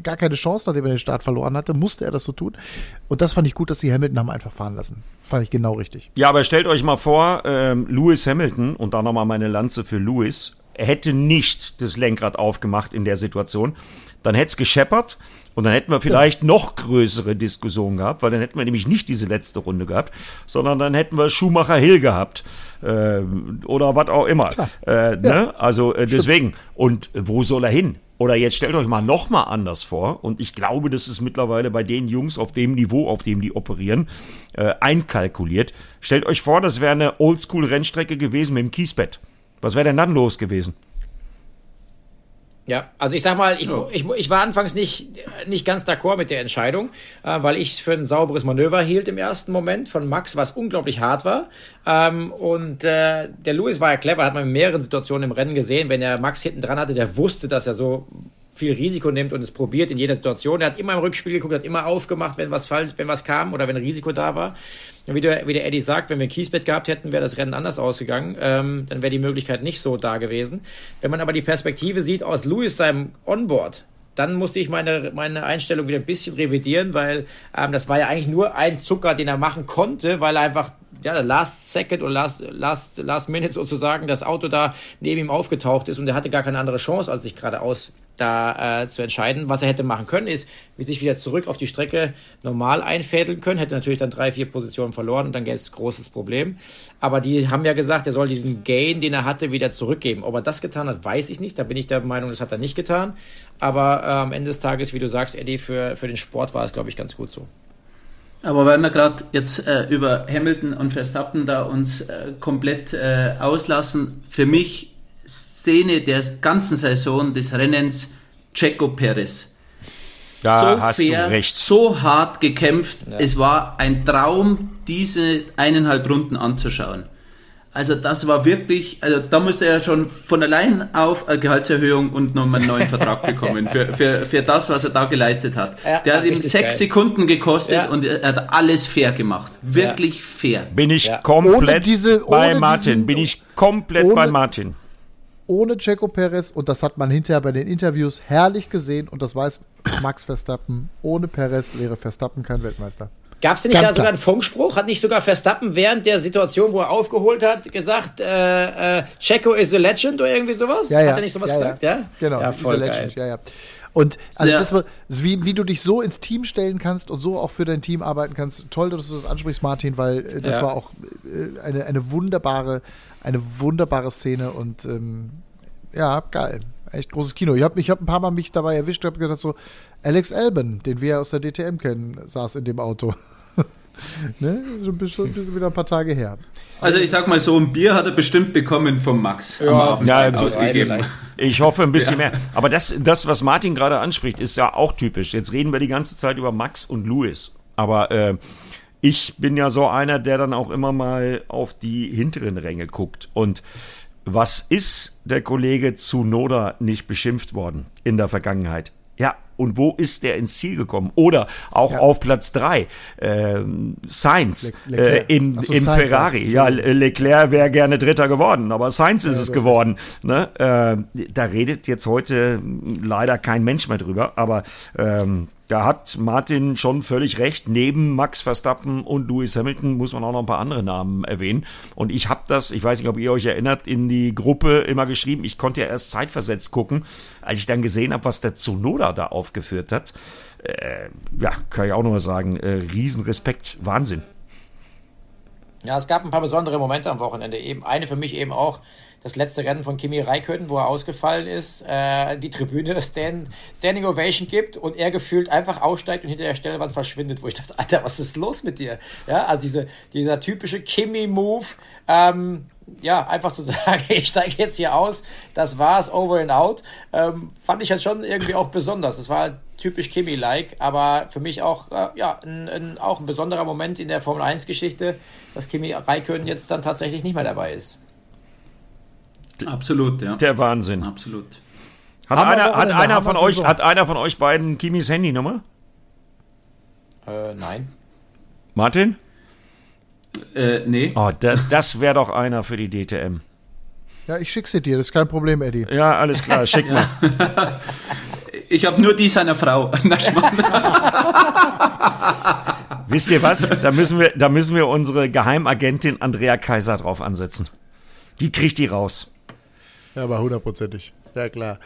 Speaker 2: gar keine Chance, nachdem er den Start verloren hatte, musste er das so tun. Und das fand ich gut, dass sie Hamilton haben einfach fahren lassen. Fand ich genau richtig.
Speaker 3: Ja, aber stellt euch mal vor, ähm, Lewis Hamilton, und da nochmal meine Lanze für Lewis, hätte nicht das Lenkrad aufgemacht in der Situation, dann hätte es gescheppert und dann hätten wir vielleicht ja. noch größere Diskussionen gehabt, weil dann hätten wir nämlich nicht diese letzte Runde gehabt, sondern dann hätten wir Schumacher Hill gehabt äh, oder was auch immer. Äh, ne? ja. Also äh, deswegen. Und wo soll er hin? Oder jetzt stellt euch mal noch mal anders vor. Und ich glaube, das ist mittlerweile bei den Jungs auf dem Niveau, auf dem die operieren, äh, einkalkuliert. Stellt euch vor, das wäre eine Oldschool-Rennstrecke gewesen mit dem Kiesbett. Was wäre denn dann los gewesen?
Speaker 4: Ja, also ich sag mal, ich, ja. ich, ich war anfangs nicht, nicht ganz d'accord mit der Entscheidung, äh, weil ich es für ein sauberes Manöver hielt im ersten Moment von Max, was unglaublich hart war. Ähm, und äh, der Louis war ja clever, hat man in mehreren Situationen im Rennen gesehen, wenn er Max hinten dran hatte, der wusste, dass er so viel Risiko nimmt und es probiert in jeder Situation. Er hat immer im Rückspiel geguckt, hat immer aufgemacht, wenn was falsch, wenn was kam oder wenn Risiko da war. Und wie der, wie der Eddie sagt, wenn wir Kiesbett gehabt hätten, wäre das Rennen anders ausgegangen. Ähm, dann wäre die Möglichkeit nicht so da gewesen. Wenn man aber die Perspektive sieht aus Louis seinem Onboard, dann musste ich meine, meine Einstellung wieder ein bisschen revidieren, weil ähm, das war ja eigentlich nur ein Zucker, den er machen konnte, weil er einfach ja, last second oder last, last, last minute sozusagen das Auto da neben ihm aufgetaucht ist und er hatte gar keine andere Chance, als sich geradeaus da äh, zu entscheiden. Was er hätte machen können, ist, wie sich wieder zurück auf die Strecke normal einfädeln können. Hätte natürlich dann drei, vier Positionen verloren und dann gäbe es großes Problem. Aber die haben ja gesagt, er soll diesen Gain, den er hatte, wieder zurückgeben. Ob er das getan hat, weiß ich nicht. Da bin ich der Meinung, das hat er nicht getan. Aber äh, am Ende des Tages, wie du sagst, Eddie, für, für den Sport war es, glaube ich, ganz gut so.
Speaker 5: Aber weil wir gerade jetzt äh, über Hamilton und Verstappen da uns äh, komplett äh, auslassen, für mich Szene der ganzen Saison des Rennens Checo Perez.
Speaker 3: Da so hast fair, du recht.
Speaker 5: so hart gekämpft. Ja. Es war ein Traum, diese eineinhalb Runden anzuschauen. Also das war wirklich, also da musste er schon von allein auf eine Gehaltserhöhung und nochmal einen neuen Vertrag bekommen für, für, für das, was er da geleistet hat. Ja, Der hat ihm sechs geil. Sekunden gekostet ja. und er hat alles fair gemacht. Wirklich ja. fair.
Speaker 3: Bin ich komplett diese, bei Martin. Diesen, bin ich komplett ohne, bei Martin
Speaker 2: ohne Checo Perez und das hat man hinterher bei den Interviews herrlich gesehen und das weiß Max Verstappen. Ohne Perez wäre Verstappen kein Weltmeister.
Speaker 4: Gab es denn nicht Ganz da sogar einen Funkspruch? Hat nicht sogar Verstappen während der Situation, wo er aufgeholt hat, gesagt, äh, äh, Checo is a legend oder irgendwie sowas?
Speaker 2: Ja, ja.
Speaker 4: Hat er nicht sowas
Speaker 2: ja,
Speaker 4: gesagt? Ja,
Speaker 2: genau. Ja, voll geil. Legend. Ja, ja. Und also ja. das war, wie, wie du dich so ins Team stellen kannst und so auch für dein Team arbeiten kannst. Toll, dass du das ansprichst, Martin, weil äh, das ja. war auch äh, eine, eine wunderbare, eine wunderbare Szene und ähm, ja, geil. echt großes Kino. Ich habe ich hab ein paar Mal mich dabei erwischt, habe gedacht so, Alex Alban, den wir aus der DTM kennen, saß in dem Auto. ne? Schon, schon wieder ein paar Tage her.
Speaker 5: Also ich sag mal so, ein Bier hat er bestimmt bekommen vom Max.
Speaker 3: Ja, ja ausgegeben. Ich hoffe ein bisschen ja. mehr. Aber das, das, was Martin gerade anspricht, ist ja auch typisch. Jetzt reden wir die ganze Zeit über Max und Louis. Aber äh, ich bin ja so einer, der dann auch immer mal auf die hinteren Ränge guckt. Und was ist der Kollege Zunoda nicht beschimpft worden in der Vergangenheit? Ja, und wo ist der ins Ziel gekommen? Oder auch ja. auf Platz drei äh, Sainz Le äh, in, so, in Sainz Ferrari. Ja, Leclerc wäre gerne Dritter geworden, aber Sainz ist ja, es geworden. Ne? Äh, da redet jetzt heute leider kein Mensch mehr drüber, aber ähm, da hat Martin schon völlig recht. Neben Max Verstappen und Lewis Hamilton muss man auch noch ein paar andere Namen erwähnen. Und ich habe das, ich weiß nicht, ob ihr euch erinnert, in die Gruppe immer geschrieben. Ich konnte ja erst zeitversetzt gucken, als ich dann gesehen habe, was der Zunoda da aufgeführt hat. Äh, ja, kann ich auch noch mal sagen, äh, Riesenrespekt, Wahnsinn.
Speaker 4: Ja, es gab ein paar besondere Momente am Wochenende. Eben eine für mich eben auch das letzte Rennen von Kimi Räikkönen, wo er ausgefallen ist, äh, die Tribüne Stand, Standing Ovation gibt und er gefühlt einfach aussteigt und hinter der Stellwand verschwindet, wo ich dachte, Alter, was ist los mit dir? Ja, also diese, dieser typische Kimi-Move, ähm, ja, einfach zu sagen, ich steige jetzt hier aus, das war's, over and out, ähm, fand ich halt schon irgendwie auch besonders. Es war halt typisch Kimi-like, aber für mich auch, äh, ja, ein, ein, auch ein besonderer Moment in der Formel 1-Geschichte, dass Kimi Räikkönen jetzt dann tatsächlich nicht mehr dabei ist.
Speaker 5: Absolut, ja.
Speaker 3: Der Wahnsinn.
Speaker 5: Absolut.
Speaker 3: Hat einer, hat einer von euch, hat einer von euch beiden Kimis Handynummer?
Speaker 4: Äh, nein.
Speaker 3: Martin?
Speaker 5: Äh, nee.
Speaker 3: Oh, da, das wäre doch einer für die DTM.
Speaker 2: Ja, ich schicke sie dir, das ist kein Problem, Eddie.
Speaker 3: Ja, alles klar, schick mal.
Speaker 5: ich habe nur die seiner Frau.
Speaker 3: Wisst ihr was? Da müssen wir, da müssen wir unsere Geheimagentin Andrea Kaiser drauf ansetzen. Die kriegt die raus.
Speaker 2: Ja, aber hundertprozentig. Ja, klar.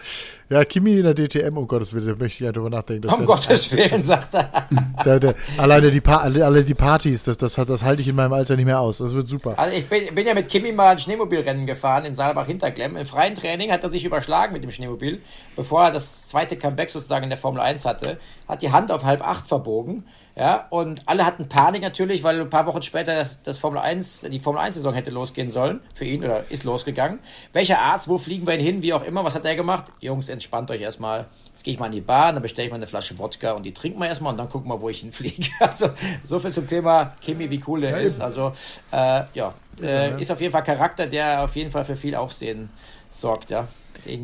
Speaker 2: Ja, Kimi in der DTM, um Gottes Willen, da möchte ich ja drüber nachdenken.
Speaker 4: Um Gottes Willen, sagt er.
Speaker 2: Der, der, alleine die, alle, alle die Partys, das, das, das halte ich in meinem Alter nicht mehr aus. Das wird super.
Speaker 4: Also ich bin, bin ja mit Kimi mal ein Schneemobilrennen gefahren in Saalbach-Hinterklemm. Im freien Training hat er sich überschlagen mit dem Schneemobil. Bevor er das zweite Comeback sozusagen in der Formel 1 hatte, hat die Hand auf halb acht verbogen ja, und alle hatten Panik natürlich, weil ein paar Wochen später das, das Formel 1, die Formel 1 Saison hätte losgehen sollen für ihn oder ist losgegangen. Welcher Arzt, wo fliegen wir ihn hin, wie auch immer, was hat er gemacht? Jungs, entspannt euch erstmal. Jetzt gehe ich mal in die Bar, dann bestelle ich mal eine Flasche Wodka und die trinken wir erstmal und dann gucken wir, wo ich hinfliege. Also so viel zum Thema Kimi, wie cool der ja, ist. Also äh, ja, äh, ist auf jeden Fall Charakter, der auf jeden Fall für viel Aufsehen sorgt, ja.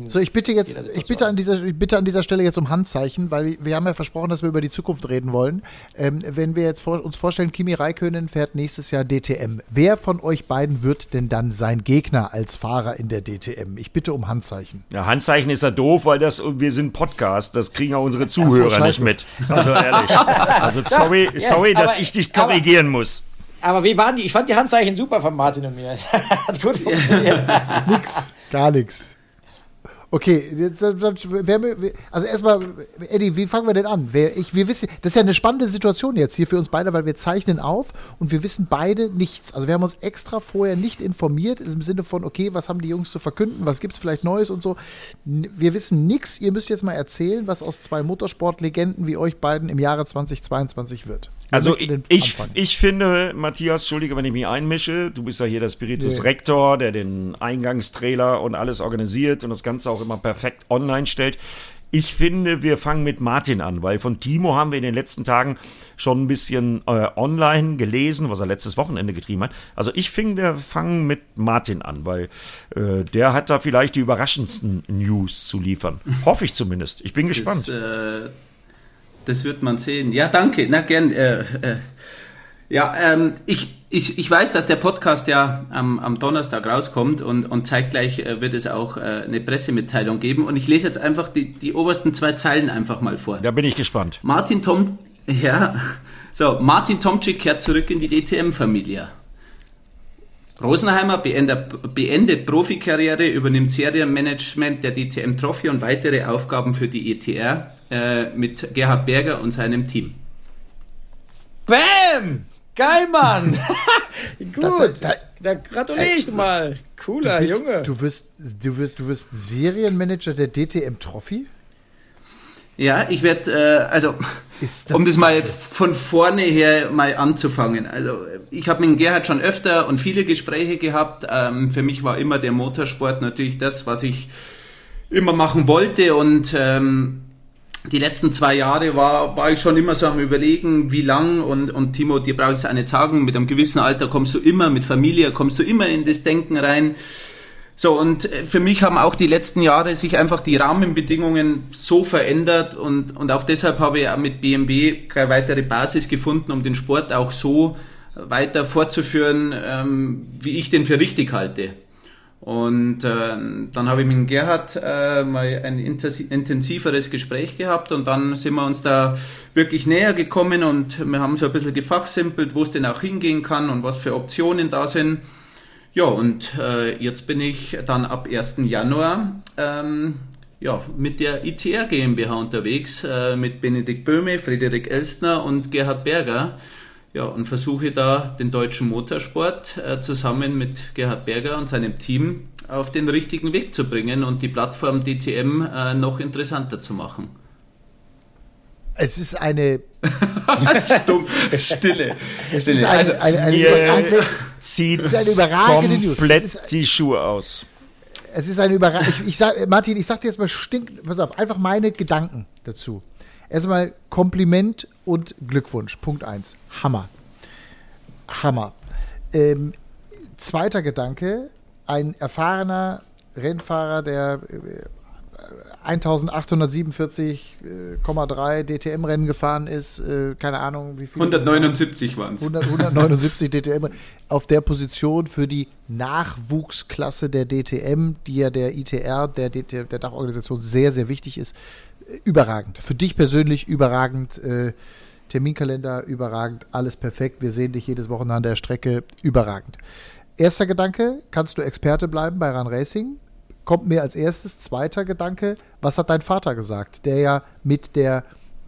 Speaker 2: So, ich bitte jetzt, ich bitte an dieser, ich bitte an dieser Stelle jetzt um Handzeichen, weil wir, haben ja versprochen, dass wir über die Zukunft reden wollen. Ähm, wenn wir jetzt vor, uns vorstellen, Kimi Räikkönen fährt nächstes Jahr DTM. Wer von euch beiden wird denn dann sein Gegner als Fahrer in der DTM? Ich bitte um Handzeichen.
Speaker 3: Ja, Handzeichen ist ja doof, weil das, wir sind Podcast, das kriegen ja unsere Zuhörer so, nicht mit. Also ehrlich. Also sorry, sorry, dass ich dich korrigieren aber, muss.
Speaker 4: Aber wie waren die? Ich fand die Handzeichen super von Martin und mir. Hat gut funktioniert.
Speaker 2: nix, gar nichts. Okay, jetzt, also erstmal, Eddie, wie fangen wir denn an? Wer, ich, wir wissen, das ist ja eine spannende Situation jetzt hier für uns beide, weil wir zeichnen auf und wir wissen beide nichts. Also wir haben uns extra vorher nicht informiert, im Sinne von, okay, was haben die Jungs zu verkünden, was gibt es vielleicht Neues und so. Wir wissen nichts. Ihr müsst jetzt mal erzählen, was aus zwei Motorsportlegenden wie euch beiden im Jahre 2022 wird.
Speaker 3: Also ich, ich, ich, finde, Matthias, entschuldige, wenn ich mich einmische, du bist ja hier der Spiritus nee. Rector, der den Eingangstrailer und alles organisiert und das Ganze auch immer perfekt online stellt. Ich finde, wir fangen mit Martin an, weil von Timo haben wir in den letzten Tagen schon ein bisschen äh, online gelesen, was er letztes Wochenende getrieben hat. Also ich finde, wir fangen mit Martin an, weil äh, der hat da vielleicht die überraschendsten News zu liefern. Hoffe ich zumindest. Ich bin gespannt.
Speaker 5: Das, äh, das wird man sehen. Ja, danke. Na gern. Äh, äh, ja, ähm, ich, ich, ich weiß, dass der Podcast ja am, am Donnerstag rauskommt und, und zeitgleich äh, wird es auch äh, eine Pressemitteilung geben. Und ich lese jetzt einfach die, die obersten zwei Zeilen einfach mal vor.
Speaker 3: Da bin ich gespannt.
Speaker 5: Martin Tom, ja, so, Martin Tomczyk kehrt zurück in die DTM-Familie. Rosenheimer beendet, beendet Profikarriere, übernimmt Serienmanagement der DTM Trophy und weitere Aufgaben für die ETR äh, mit Gerhard Berger und seinem Team.
Speaker 4: Bam! Geil, Mann! Gut.
Speaker 2: Da, da,
Speaker 4: Da gratuliere ich mal. Cooler
Speaker 2: du bist,
Speaker 4: Junge.
Speaker 2: Du wirst, du, wirst, du wirst Serienmanager der DTM Trophy?
Speaker 5: Ja, ich werde, äh, also,
Speaker 2: das
Speaker 5: um das mal von vorne her mal anzufangen. Also, ich habe mit Gerhard schon öfter und viele Gespräche gehabt. Ähm, für mich war immer der Motorsport natürlich das, was ich immer machen wollte und ähm, die letzten zwei Jahre war, war ich schon immer so am überlegen, wie lang und, und Timo, dir brauche ich es nicht sagen, mit einem gewissen Alter kommst du immer, mit Familie kommst du immer in das Denken rein. So, und äh, für mich haben auch die letzten Jahre sich einfach die Rahmenbedingungen so verändert und, und auch deshalb habe ich auch mit BMW keine weitere Basis gefunden, um den Sport auch so weiter fortzuführen, ähm, wie ich den für richtig halte. Und äh, dann habe ich mit Gerhard äh, mal ein intensiveres Gespräch gehabt und dann sind wir uns da wirklich näher gekommen und wir haben so ein bisschen gefachsimpelt, wo es denn auch hingehen kann und was für Optionen da sind. Ja, und äh, jetzt bin ich dann ab 1. Januar ähm, ja, mit der ITR GmbH unterwegs, äh, mit Benedikt Böhme, Friederik Elstner und Gerhard Berger. Ja, und versuche da den deutschen Motorsport äh, zusammen mit Gerhard Berger und seinem Team auf den richtigen Weg zu bringen und die Plattform DTM äh, noch interessanter zu machen.
Speaker 2: Es ist eine
Speaker 5: Stumm, Stille.
Speaker 2: Es Stille. ist eine, also, eine, eine,
Speaker 3: eine, zieht komplett die Schuhe aus.
Speaker 2: Es ist eine Überraschung. Ich, ich sag, Martin, ich sag dir jetzt mal stink, pass auf, einfach meine Gedanken dazu. Erstmal Kompliment und Glückwunsch. Punkt 1. Hammer. Hammer. Ähm, zweiter Gedanke, ein erfahrener Rennfahrer, der äh, 1847,3 DTM-Rennen gefahren ist, äh, keine Ahnung wie viel.
Speaker 5: 179 waren es.
Speaker 2: 179 DTM auf der Position für die Nachwuchsklasse der DTM, die ja der ITR, der, DTM, der Dachorganisation, sehr, sehr wichtig ist. Überragend. Für dich persönlich überragend. Äh, Terminkalender überragend, alles perfekt. Wir sehen dich jedes Wochenende an der Strecke, überragend. Erster Gedanke, kannst du Experte bleiben bei Run Racing? kommt mir als erstes. Zweiter Gedanke, was hat dein Vater gesagt, der ja mit der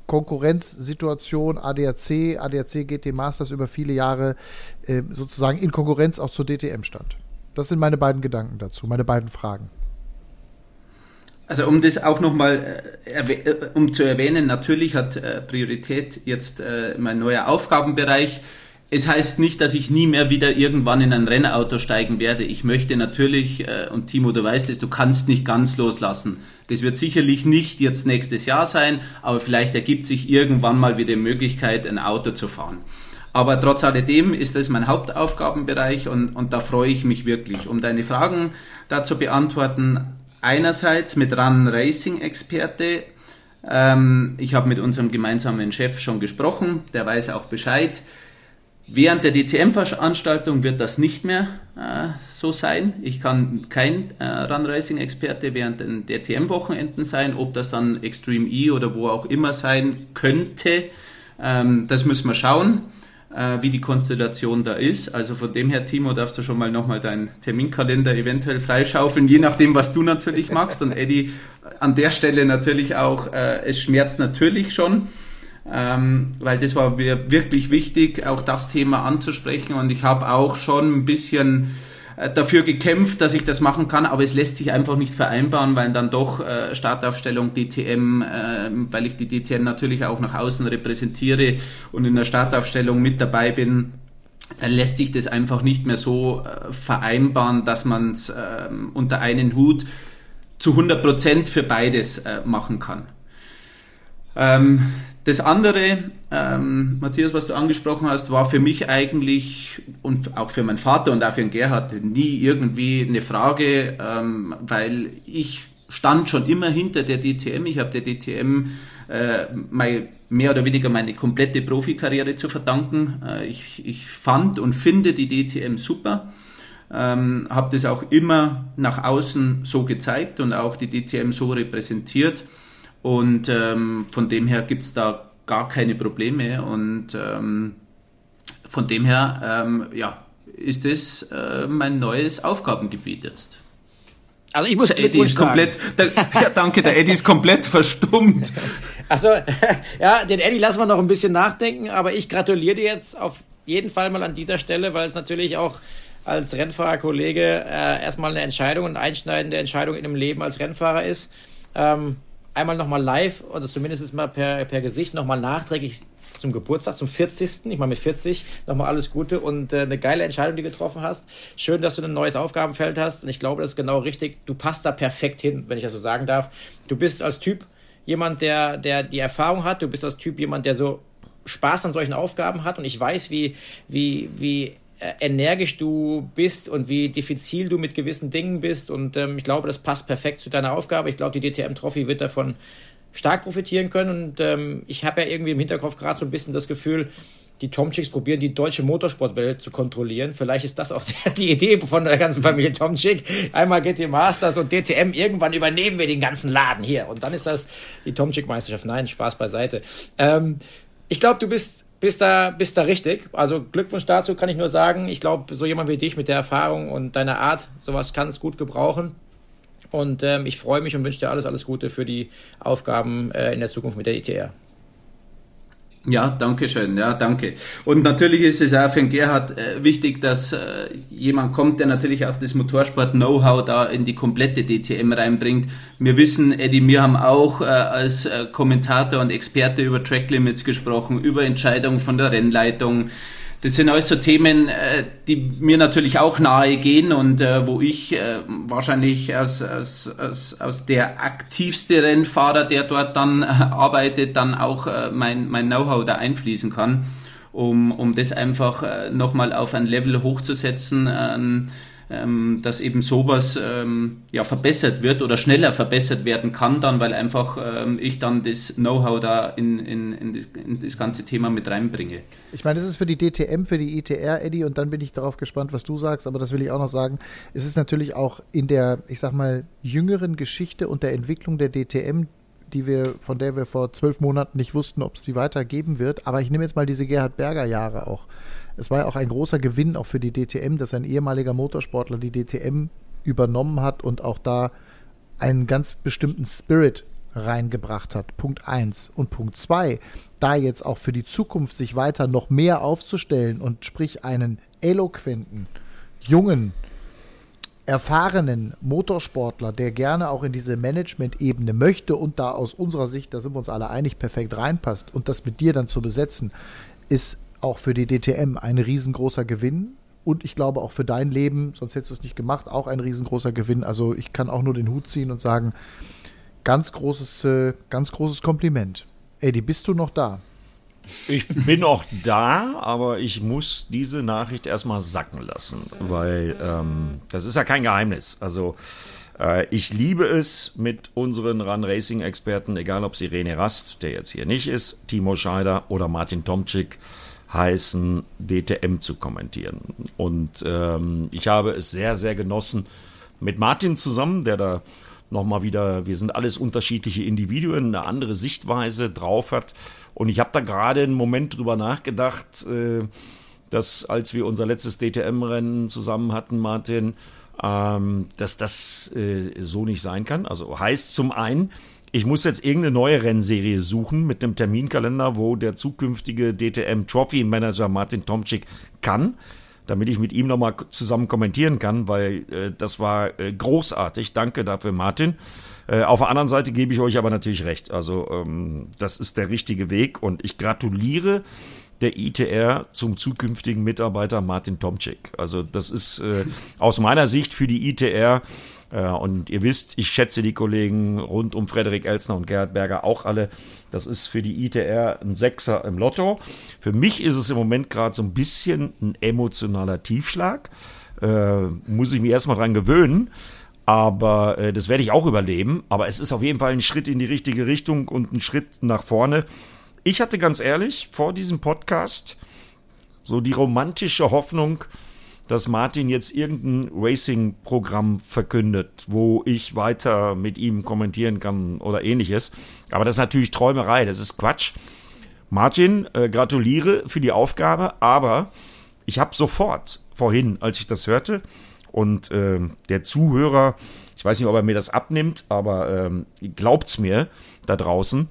Speaker 2: Konkurrenzsituation ADAC, ADAC GT Masters über viele Jahre äh, sozusagen in Konkurrenz auch zur DTM stand. Das sind meine beiden Gedanken dazu, meine beiden Fragen.
Speaker 5: Also um das auch nochmal äh, äh, um zu erwähnen, natürlich hat äh, Priorität jetzt äh, mein neuer Aufgabenbereich es heißt nicht, dass ich nie mehr wieder irgendwann in ein Rennauto steigen werde. Ich möchte natürlich, äh, und Timo, du weißt es, du kannst nicht ganz loslassen. Das wird sicherlich nicht jetzt nächstes Jahr sein, aber vielleicht ergibt sich irgendwann mal wieder die Möglichkeit, ein Auto zu fahren. Aber trotz alledem ist das mein Hauptaufgabenbereich und, und da freue ich mich wirklich. Um deine Fragen dazu beantworten, einerseits mit Run Racing Experte. Ähm, ich habe mit unserem gemeinsamen Chef schon gesprochen, der weiß auch Bescheid. Während der DTM-Veranstaltung wird das nicht mehr äh, so sein. Ich kann kein äh, Run-Racing-Experte während den DTM-Wochenenden sein. Ob das dann Extreme E oder wo auch immer sein könnte, ähm, das müssen wir schauen, äh, wie die Konstellation da ist. Also von dem her, Timo, darfst du schon mal nochmal deinen Terminkalender eventuell freischaufeln, je nachdem, was du natürlich magst. Und Eddie, an der Stelle natürlich auch, äh, es schmerzt natürlich schon ähm, weil das war mir wirklich wichtig, auch das Thema anzusprechen und ich habe auch schon ein bisschen dafür gekämpft, dass ich das machen kann, aber es lässt sich einfach nicht vereinbaren, weil dann doch äh, Startaufstellung DTM, äh, weil ich die DTM natürlich auch nach außen repräsentiere und in der Startaufstellung mit dabei bin, äh, lässt sich das einfach nicht mehr so äh, vereinbaren, dass man es äh, unter einen Hut zu 100 Prozent für beides äh, machen kann. Ähm, das andere, ähm, Matthias, was du angesprochen hast, war für mich eigentlich und auch für meinen Vater und auch für den Gerhard nie irgendwie eine Frage, ähm, weil ich stand schon immer hinter der DTM. Ich habe der DTM äh, mein, mehr oder weniger meine komplette Profikarriere zu verdanken. Äh, ich, ich fand und finde die DTM super. Ähm, habe das auch immer nach außen so gezeigt und auch die DTM so repräsentiert. Und ähm, von dem her gibt es da gar keine Probleme. Und ähm, von dem her, ähm, ja, ist das äh, mein neues Aufgabengebiet jetzt.
Speaker 4: Also ich muss
Speaker 5: Eddie ist komplett, der, ja, danke, der Eddie ist komplett verstummt.
Speaker 4: Also ja, den Eddie lassen wir noch ein bisschen nachdenken, aber ich gratuliere dir jetzt auf jeden Fall mal an dieser Stelle, weil es natürlich auch als Rennfahrerkollege äh, erstmal eine Entscheidung, eine einschneidende Entscheidung in dem Leben als Rennfahrer ist. Ähm, einmal nochmal live oder zumindest mal per, per Gesicht nochmal nachträglich zum Geburtstag, zum 40. Ich meine mit 40 nochmal alles Gute und äh, eine geile Entscheidung, die du getroffen hast. Schön, dass du ein neues Aufgabenfeld hast und ich glaube, das ist genau richtig. Du passt da perfekt hin, wenn ich das so sagen darf. Du bist als Typ jemand, der, der die Erfahrung hat. Du bist als Typ jemand, der so Spaß an solchen Aufgaben hat und ich weiß, wie, wie, wie energisch du bist und wie diffizil du mit gewissen Dingen bist. Und ähm, ich glaube, das passt perfekt zu deiner Aufgabe. Ich glaube, die DTM-Trophy wird davon stark profitieren können. Und ähm, ich habe ja irgendwie im Hinterkopf gerade so ein bisschen das Gefühl, die Tomchicks probieren, die deutsche Motorsportwelt zu kontrollieren. Vielleicht ist das auch die Idee von der ganzen Familie Tomchick. Einmal GT Masters und DTM. Irgendwann übernehmen wir den ganzen Laden hier. Und dann ist das die Tomchick-Meisterschaft. Nein, Spaß beiseite. Ähm, ich glaube, du bist bist da, bist da richtig. Also Glückwunsch dazu kann ich nur sagen. Ich glaube, so jemand wie dich mit der Erfahrung und deiner Art, sowas kann es gut gebrauchen. Und ähm, ich freue mich und wünsche dir alles, alles Gute für die Aufgaben äh, in der Zukunft mit der ITR.
Speaker 5: Ja, danke schön. Ja, danke. Und natürlich ist es auch für den Gerhard äh, wichtig, dass äh, jemand kommt, der natürlich auch das Motorsport-Know-how da in die komplette DTM reinbringt. Wir wissen, Eddie, wir haben auch äh, als äh, Kommentator und Experte über Track Limits gesprochen, über Entscheidungen von der Rennleitung, das sind alles so Themen, äh, die mir natürlich auch nahe gehen und äh, wo ich äh, wahrscheinlich als, als, als, als der aktivste Rennfahrer, der dort dann arbeitet, dann auch mein, mein Know-how da einfließen kann, um, um das einfach nochmal auf ein Level hochzusetzen, ähm, dass eben sowas ähm, ja verbessert wird oder schneller verbessert werden kann dann, weil einfach ähm, ich dann das Know-how da in, in, in, das, in, das, ganze Thema mit reinbringe.
Speaker 2: Ich meine, das ist für die DTM, für die ITR, Eddie, und dann bin ich darauf gespannt, was du sagst, aber das will ich auch noch sagen. Es ist natürlich auch in der, ich sag mal, jüngeren Geschichte und der Entwicklung der DTM, die wir, von der wir vor zwölf Monaten nicht wussten, ob es sie weitergeben wird. Aber ich nehme jetzt mal diese Gerhard Berger Jahre auch es war ja auch ein großer Gewinn auch für die DTM, dass ein ehemaliger Motorsportler die DTM übernommen hat und auch da einen ganz bestimmten Spirit reingebracht hat. Punkt 1. Und Punkt 2, da jetzt auch für die Zukunft sich weiter noch mehr aufzustellen und sprich einen eloquenten, jungen, erfahrenen Motorsportler, der gerne auch in diese Management-Ebene möchte und da aus unserer Sicht, da sind wir uns alle einig, perfekt reinpasst und das mit dir dann zu besetzen, ist auch für die DTM ein riesengroßer Gewinn. Und ich glaube auch für dein Leben, sonst hättest du es nicht gemacht, auch ein riesengroßer Gewinn. Also ich kann auch nur den Hut ziehen und sagen, ganz großes, äh, ganz großes Kompliment. Eddie, bist du noch da?
Speaker 3: Ich bin auch da, aber ich muss diese Nachricht erstmal sacken lassen, weil ähm, das ist ja kein Geheimnis. Also äh, ich liebe es mit unseren Run Racing Experten, egal ob sie René Rast, der jetzt hier nicht ist, Timo Scheider oder Martin Tomczyk, heißen, DTM zu kommentieren. Und ähm, ich habe es sehr, sehr genossen mit Martin zusammen, der da nochmal wieder, wir sind alles unterschiedliche Individuen, eine andere Sichtweise drauf hat. Und ich habe da gerade einen Moment drüber nachgedacht, äh, dass als wir unser letztes DTM-Rennen zusammen hatten, Martin, ähm, dass das äh, so nicht sein kann. Also heißt zum einen, ich muss jetzt irgendeine neue Rennserie suchen mit einem Terminkalender, wo der zukünftige DTM Trophy Manager Martin Tomczyk kann, damit ich mit ihm nochmal zusammen kommentieren kann, weil äh, das war äh, großartig. Danke dafür, Martin. Äh, auf der anderen Seite gebe ich euch aber natürlich recht. Also ähm, das ist der richtige Weg und ich gratuliere der ITR zum zukünftigen Mitarbeiter Martin Tomczyk. Also das ist äh, aus meiner Sicht für die ITR und ihr wisst, ich schätze die Kollegen rund um Frederik Elsner und Gerhard Berger auch alle. Das ist für die ITR ein Sechser im Lotto. Für mich ist es im Moment gerade so ein bisschen ein emotionaler Tiefschlag. Äh, muss ich mir erstmal dran gewöhnen. Aber äh, das werde ich auch überleben. Aber es ist auf jeden Fall ein Schritt in die richtige Richtung und ein Schritt nach vorne. Ich hatte ganz ehrlich vor diesem Podcast so die romantische Hoffnung, dass Martin jetzt irgendein Racing-Programm verkündet, wo ich weiter mit ihm kommentieren kann oder ähnliches. Aber das ist natürlich Träumerei, das ist Quatsch. Martin, äh, gratuliere für die Aufgabe, aber ich habe sofort vorhin, als ich das hörte, und äh, der Zuhörer, ich weiß nicht, ob er mir das abnimmt, aber ähm, glaubt's mir da draußen,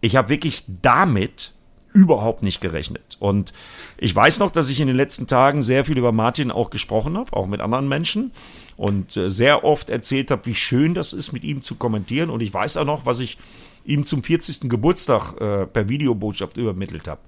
Speaker 3: ich habe wirklich damit überhaupt nicht gerechnet. Und ich weiß noch, dass ich in den letzten Tagen sehr viel über Martin auch gesprochen habe, auch mit anderen Menschen und äh, sehr oft erzählt habe, wie schön das ist, mit ihm zu kommentieren. Und ich weiß auch noch, was ich ihm zum 40. Geburtstag äh, per Videobotschaft übermittelt habe.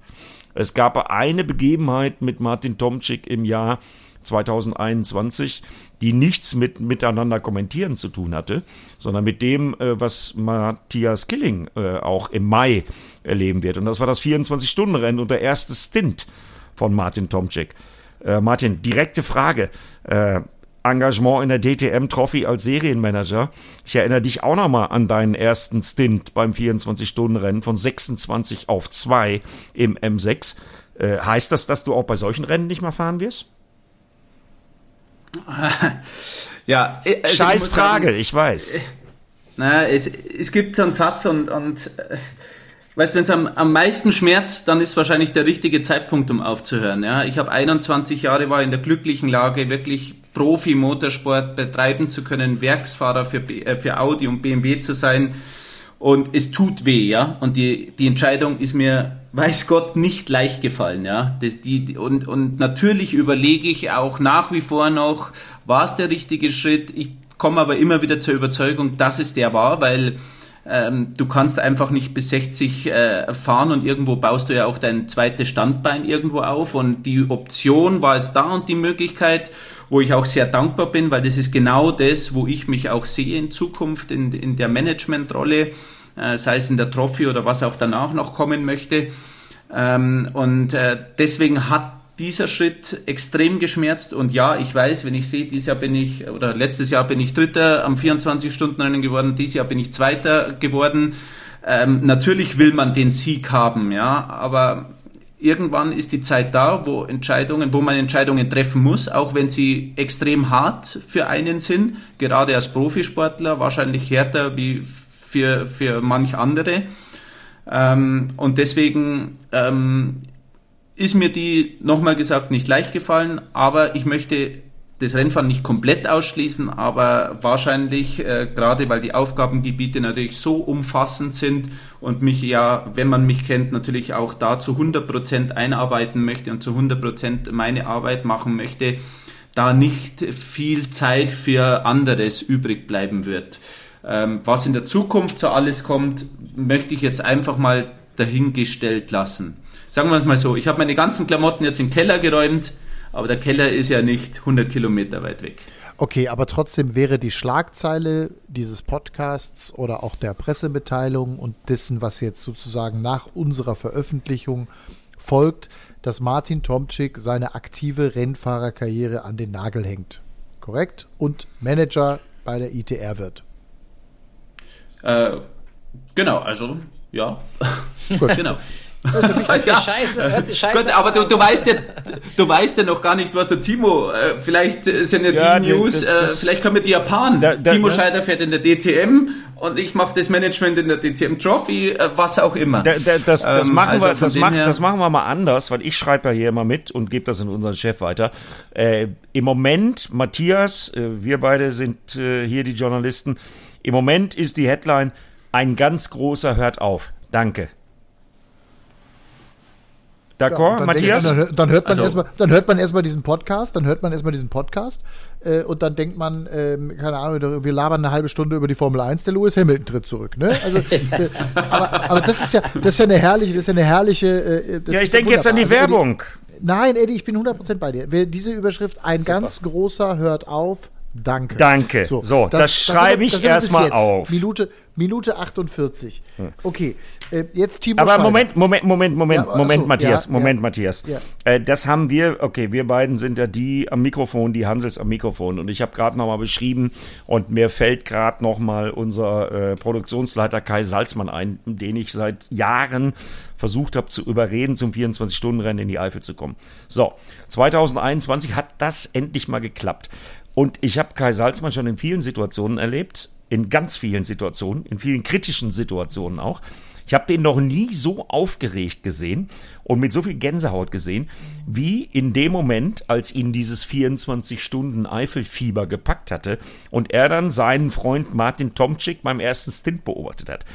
Speaker 3: Es gab eine Begebenheit mit Martin Tomczyk im Jahr 2021, die nichts mit miteinander kommentieren zu tun hatte, sondern mit dem, äh, was Matthias Killing äh, auch im Mai erleben wird. Und das war das 24-Stunden-Rennen und der erste Stint von Martin Tomczyk. Äh, Martin, direkte Frage. Äh, Engagement in der DTM Trophy als Serienmanager. Ich erinnere dich auch nochmal an deinen ersten Stint beim 24-Stunden-Rennen von 26 auf 2 im M6. Äh, heißt das, dass du auch bei solchen Rennen nicht mehr fahren wirst?
Speaker 5: ja,
Speaker 3: äh, also scheiß ich Frage, sagen, ich weiß. Äh,
Speaker 5: na, es, es gibt so einen Satz und, und äh, weißt, wenn es am, am meisten schmerzt, dann ist wahrscheinlich der richtige Zeitpunkt, um aufzuhören. Ja, ich habe 21 Jahre war in der glücklichen Lage, wirklich Profi-Motorsport betreiben zu können, Werksfahrer für, für Audi und BMW zu sein. Und es tut weh, ja. Und die, die Entscheidung ist mir, weiß Gott, nicht leicht gefallen, ja. Das, die, und, und natürlich überlege ich auch nach wie vor noch, war es der richtige Schritt? Ich komme aber immer wieder zur Überzeugung, dass es der war, weil ähm, du kannst einfach nicht bis 60 äh, fahren und irgendwo baust du ja auch dein zweites Standbein irgendwo auf. Und die Option war es da und die Möglichkeit wo ich auch sehr dankbar bin, weil das ist genau das, wo ich mich auch sehe in Zukunft in, in der Managementrolle, äh, sei es in der Trophy oder was auch danach noch kommen möchte. Ähm, und äh, deswegen hat dieser Schritt extrem geschmerzt und ja, ich weiß, wenn ich sehe, dieses Jahr bin ich, oder letztes Jahr bin ich Dritter am 24-Stunden-Rennen geworden, dieses Jahr bin ich Zweiter geworden. Ähm, natürlich will man den Sieg haben, ja, aber irgendwann ist die Zeit da, wo Entscheidungen, wo man Entscheidungen treffen muss, auch wenn sie extrem hart für einen sind, gerade als Profisportler, wahrscheinlich härter wie für, für manch andere. Ähm, und deswegen ähm, ist mir die, nochmal gesagt, nicht leicht gefallen, aber ich möchte das Rennfahren nicht komplett ausschließen, aber wahrscheinlich, äh, gerade weil die Aufgabengebiete natürlich so umfassend sind und mich ja, wenn man mich kennt, natürlich auch da zu 100% einarbeiten möchte und zu 100% meine Arbeit machen möchte, da nicht viel Zeit für anderes übrig bleiben wird. Ähm, was in der Zukunft so alles kommt, möchte ich jetzt einfach mal dahingestellt lassen. Sagen wir es mal so, ich habe meine ganzen Klamotten jetzt im Keller geräumt, aber der Keller ist ja nicht 100 Kilometer weit weg.
Speaker 2: Okay, aber trotzdem wäre die Schlagzeile dieses Podcasts oder auch der Pressemitteilung und dessen, was jetzt sozusagen nach unserer Veröffentlichung folgt, dass Martin Tomczyk seine aktive Rennfahrerkarriere an den Nagel hängt. Korrekt? Und Manager bei der ITR wird.
Speaker 5: Äh, genau, also ja.
Speaker 2: Gut. genau.
Speaker 5: Also hört ja. scheiße, hört scheiße Gut, aber du, du weißt ja, du weißt ja noch gar nicht, was der Timo, äh, vielleicht sind ja, ja die News, das, das, äh, vielleicht können wir die Japan. Da, da, Timo ja. Scheider fährt in der DTM und ich mache das Management in der DTM Trophy, äh, was auch immer.
Speaker 3: Da, das, das, ähm, machen also wir, das, mach, das machen wir mal anders, weil ich schreibe ja hier immer mit und gebe das in unseren Chef weiter. Äh, Im Moment, Matthias, äh, wir beide sind äh, hier die Journalisten, im Moment ist die Headline, ein ganz großer hört auf. Danke.
Speaker 2: D'accord, ja, Matthias? Dann, dann, hört man also, erstmal, dann hört man erstmal diesen Podcast, dann hört man erstmal diesen Podcast äh, und dann denkt man, äh, keine Ahnung, wir labern eine halbe Stunde über die Formel 1, der Lewis Hamilton tritt zurück. Ne? Also, äh, aber, aber, das ist ja, das ist ja eine herrliche, das ist ja eine herrliche. Äh,
Speaker 3: ja, ich denke jetzt an die also, Werbung.
Speaker 2: Eddie, nein, Eddie, ich bin 100% bei dir. Diese Überschrift, ein Super. ganz großer hört auf, Danke.
Speaker 3: Danke. So, so das, das schreibe ich erstmal auf.
Speaker 2: Minute, Minute 48. Okay, äh, jetzt Timo
Speaker 3: Aber Scheider. Moment, Moment, Moment, Moment, ja, Moment, so, Matthias, ja, Moment, ja. Matthias. Äh, das haben wir, okay, wir beiden sind ja die am Mikrofon, die Hansels am Mikrofon. Und ich habe gerade nochmal beschrieben und mir fällt gerade nochmal unser äh, Produktionsleiter Kai Salzmann ein, den ich seit Jahren versucht habe zu überreden, zum 24-Stunden-Rennen in die Eifel zu kommen. So, 2021 hat das endlich mal geklappt. Und ich habe Kai Salzmann schon in vielen Situationen erlebt, in ganz vielen Situationen, in vielen kritischen Situationen auch. Ich habe den noch nie so aufgeregt gesehen und mit so viel Gänsehaut gesehen, wie in dem Moment, als ihn dieses 24 Stunden Eifelfieber gepackt hatte und er dann seinen Freund Martin Tomczyk beim ersten Stint beobachtet hat.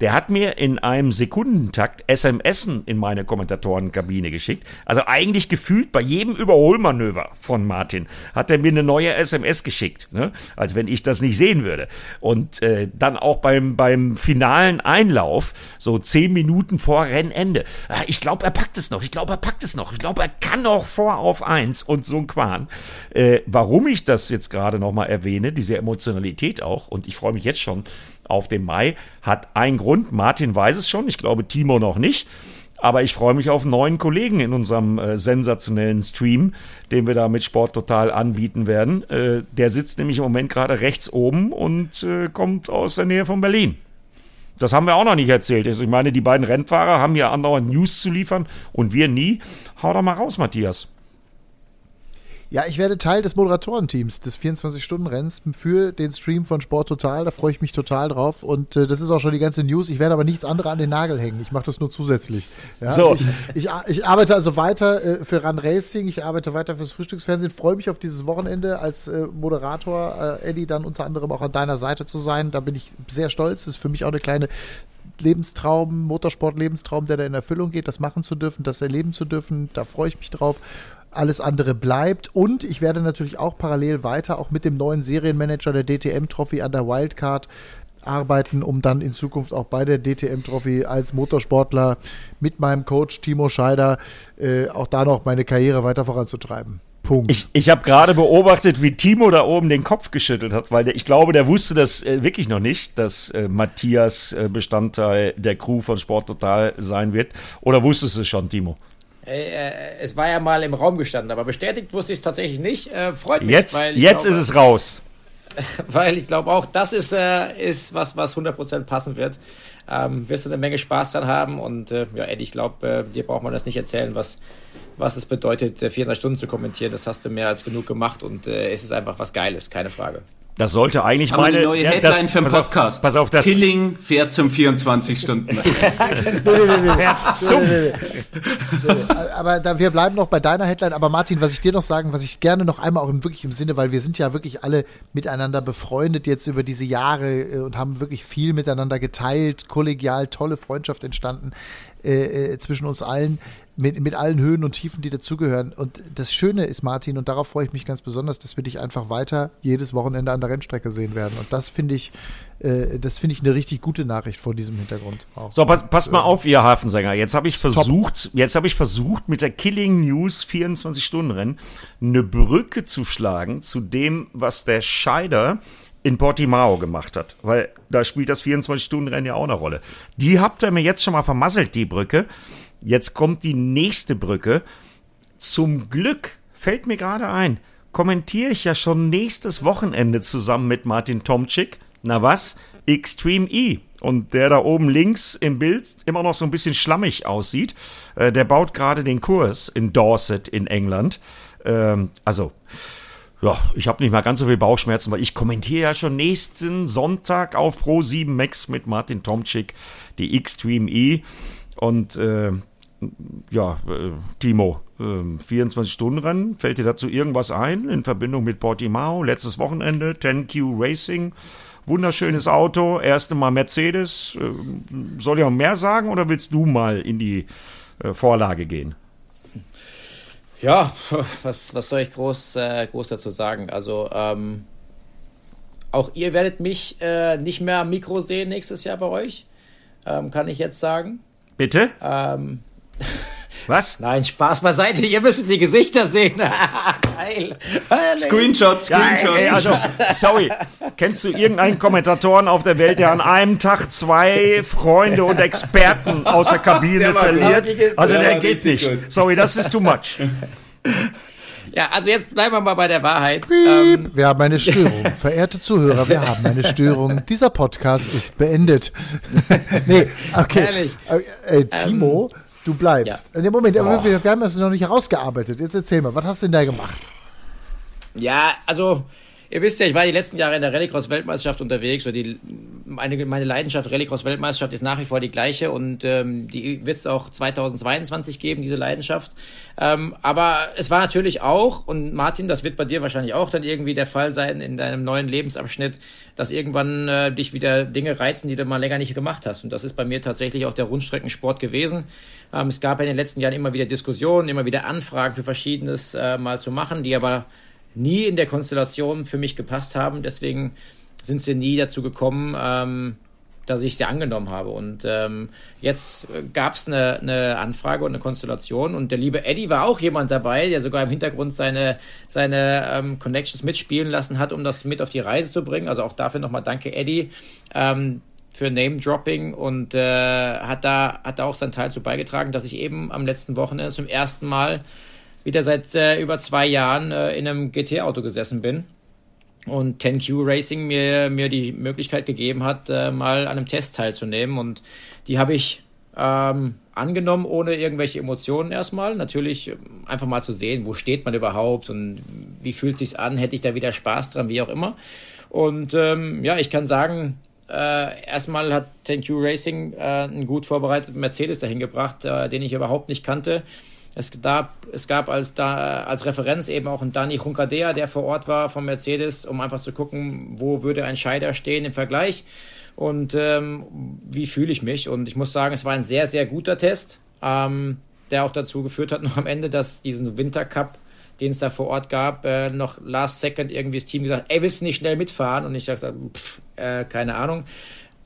Speaker 3: Der hat mir in einem Sekundentakt SMS in meine Kommentatorenkabine geschickt. Also eigentlich gefühlt bei jedem Überholmanöver von Martin hat er mir eine neue SMS geschickt, ne? als wenn ich das nicht sehen würde. Und äh, dann auch beim, beim finalen Einlauf, so zehn Minuten vor Rennende. Ah, ich glaube, er packt es noch. Ich glaube, er packt es noch. Ich glaube, er kann noch vor auf eins und so ein Quan. Äh, warum ich das jetzt gerade nochmal erwähne, diese Emotionalität auch, und ich freue mich jetzt schon auf den Mai, hat einen Grund. Martin weiß es schon, ich glaube Timo noch nicht. Aber ich freue mich auf einen neuen Kollegen in unserem äh, sensationellen Stream, den wir da mit Sport Total anbieten werden. Äh, der sitzt nämlich im Moment gerade rechts oben und äh, kommt aus der Nähe von Berlin. Das haben wir auch noch nicht erzählt. Also ich meine, die beiden Rennfahrer haben ja andauernd News zu liefern und wir nie. Hau doch mal raus, Matthias.
Speaker 2: Ja, ich werde Teil des Moderatorenteams des 24-Stunden-Renns für den Stream von Sport Total. Da freue ich mich total drauf. Und äh, das ist auch schon die ganze News. Ich werde aber nichts anderes an den Nagel hängen. Ich mache das nur zusätzlich. Ja,
Speaker 3: so.
Speaker 2: Ich, ich, ich, arbeite also weiter äh, für Run Racing. Ich arbeite weiter fürs Frühstücksfernsehen. Freue mich auf dieses Wochenende als äh, Moderator, äh, Eddie, dann unter anderem auch an deiner Seite zu sein. Da bin ich sehr stolz. Das ist für mich auch eine kleine Lebenstraum, Motorsport-Lebenstraum, der da in Erfüllung geht, das machen zu dürfen, das erleben zu dürfen. Da freue ich mich drauf alles andere bleibt. Und ich werde natürlich auch parallel weiter, auch mit dem neuen Serienmanager der DTM Trophy an der Wildcard arbeiten, um dann in Zukunft auch bei der DTM Trophy als Motorsportler mit meinem Coach Timo Scheider äh, auch da noch meine Karriere weiter voranzutreiben. Punkt.
Speaker 3: Ich, ich habe gerade beobachtet, wie Timo da oben den Kopf geschüttelt hat, weil der, ich glaube, der wusste das äh, wirklich noch nicht, dass äh, Matthias äh, Bestandteil der Crew von Sport Total sein wird. Oder wusstest du es schon, Timo?
Speaker 4: Äh, es war ja mal im Raum gestanden, aber bestätigt wusste ich es tatsächlich nicht. Äh, freut mich.
Speaker 3: Jetzt, jetzt glaube, ist es raus.
Speaker 4: Weil ich glaube auch, das ist, äh, ist was, was 100% passen wird. Ähm, wirst du eine Menge Spaß dran haben und äh, ja, Eddie, ich glaube, äh, dir braucht man das nicht erzählen, was, was es bedeutet, 24 äh, Stunden zu kommentieren. Das hast du mehr als genug gemacht und äh, es ist einfach was Geiles, keine Frage.
Speaker 3: Das sollte eigentlich
Speaker 5: Aber
Speaker 3: meine
Speaker 5: eine neue Headline
Speaker 3: das,
Speaker 5: für den Podcast.
Speaker 3: Auf, pass auf, das
Speaker 5: Killing fährt zum 24 Stunden.
Speaker 2: zum. aber da, wir bleiben noch bei deiner Headline. Aber Martin, was ich dir noch sagen, was ich gerne noch einmal auch im, wirklich im Sinne, weil wir sind ja wirklich alle miteinander befreundet jetzt über diese Jahre äh, und haben wirklich viel miteinander geteilt, kollegial, tolle Freundschaft entstanden äh, äh zwischen uns allen mit, mit allen Höhen und Tiefen, die dazugehören. Und das Schöne ist, Martin, und darauf freue ich mich ganz besonders, dass wir dich einfach weiter jedes Wochenende an der Rennstrecke sehen werden. Und das finde ich, äh, das finde ich eine richtig gute Nachricht vor diesem Hintergrund.
Speaker 3: Auch. So, pass, passt mal auf, ihr Hafensänger. Jetzt habe ich versucht, Top. jetzt habe ich versucht, mit der Killing News 24 Stunden Rennen eine Brücke zu schlagen zu dem, was der Scheider in Portimao gemacht hat, weil da spielt das 24-Stunden-Rennen ja auch eine Rolle. Die habt ihr mir jetzt schon mal vermasselt, die Brücke. Jetzt kommt die nächste Brücke. Zum Glück fällt mir gerade ein, kommentiere ich ja schon nächstes Wochenende zusammen mit Martin Tomczyk. Na was? Extreme E. Und der da oben links im Bild immer noch so ein bisschen schlammig aussieht, äh, der baut gerade den Kurs in Dorset in England. Ähm, also, ja, ich habe nicht mal ganz so viel Bauchschmerzen, weil ich kommentiere ja schon nächsten Sonntag auf Pro 7 Max mit Martin Tomczyk die Extreme E. Und äh, ja, äh, Timo, äh, 24-Stunden-Rennen, fällt dir dazu irgendwas ein in Verbindung mit Portimao, letztes Wochenende, 10Q Racing, wunderschönes Auto, erste Mal Mercedes. Äh, soll ich auch mehr sagen oder willst du mal in die äh, Vorlage gehen?
Speaker 4: Ja, was, was soll ich groß, äh, groß dazu sagen? Also, ähm, auch ihr werdet mich äh, nicht mehr am Mikro sehen nächstes Jahr bei euch, ähm, kann ich jetzt sagen.
Speaker 3: Bitte?
Speaker 4: Ähm,
Speaker 3: was?
Speaker 4: Nein, Spaß beiseite. Ihr müsst die Gesichter sehen. Geil.
Speaker 5: Screenshot, Screenshot.
Speaker 3: Ja, also, sorry. Kennst du irgendeinen Kommentatoren auf der Welt, der an einem Tag zwei Freunde und Experten aus der Kabine der verliert? Also der, der geht nicht. Gut. Sorry, das ist too much.
Speaker 4: Ja, also jetzt bleiben wir mal bei der Wahrheit.
Speaker 2: Ähm, wir haben eine Störung. Verehrte Zuhörer, wir haben eine Störung. Dieser Podcast ist beendet. nee, okay. Ehrlich. Äh, äh, Timo, ähm, du bleibst. Ja. Moment, oh. wir, wir haben das noch nicht herausgearbeitet. Jetzt erzähl mal, was hast du denn da gemacht?
Speaker 4: Ja, also Ihr wisst ja, ich war die letzten Jahre in der Rallycross-Weltmeisterschaft unterwegs. Die, meine, meine Leidenschaft Rallycross-Weltmeisterschaft ist nach wie vor die gleiche und ähm, die wird es auch 2022 geben, diese Leidenschaft. Ähm, aber es war natürlich auch, und Martin, das wird bei dir wahrscheinlich auch dann irgendwie der Fall sein in deinem neuen Lebensabschnitt, dass irgendwann äh, dich wieder Dinge reizen, die du mal länger nicht gemacht hast. Und das ist bei mir tatsächlich auch der Rundstreckensport gewesen. Ähm, es gab in den letzten Jahren immer wieder Diskussionen, immer wieder Anfragen für Verschiedenes äh, mal zu machen, die aber nie in der Konstellation für mich gepasst haben. Deswegen sind sie nie dazu gekommen, ähm, dass ich sie angenommen habe. Und ähm, jetzt gab es eine, eine Anfrage und eine Konstellation. Und der liebe Eddie war auch jemand dabei, der sogar im Hintergrund seine, seine ähm, Connections mitspielen lassen hat, um das mit auf die Reise zu bringen. Also auch dafür nochmal danke, Eddie. Ähm, für Name-Dropping und äh, hat da hat da auch seinen Teil zu beigetragen, dass ich eben am letzten Wochenende zum ersten Mal wieder seit äh, über zwei Jahren äh, in einem GT-Auto gesessen bin und 10Q Racing mir, mir die Möglichkeit gegeben hat, äh, mal an einem Test teilzunehmen. Und die habe ich ähm, angenommen, ohne irgendwelche Emotionen erstmal. Natürlich ähm, einfach mal zu sehen, wo steht man überhaupt und wie fühlt sich's an, hätte ich da wieder Spaß dran, wie auch immer. Und ähm, ja, ich kann sagen, äh, erstmal hat 10Q Racing äh, einen gut vorbereiteten Mercedes dahin gebracht, äh, den ich überhaupt nicht kannte. Es gab, es gab als, da, als Referenz eben auch einen Dani Juncadea, der vor Ort war vom Mercedes, um einfach zu gucken, wo würde ein Scheider stehen im Vergleich und ähm, wie fühle ich mich. Und ich muss sagen, es war ein sehr, sehr guter Test, ähm, der auch dazu geführt hat, noch am Ende, dass diesen Wintercup, den es da vor Ort gab, äh, noch last second irgendwie das Team gesagt, ey, willst du nicht schnell mitfahren? Und ich sagte, pff, äh, keine Ahnung.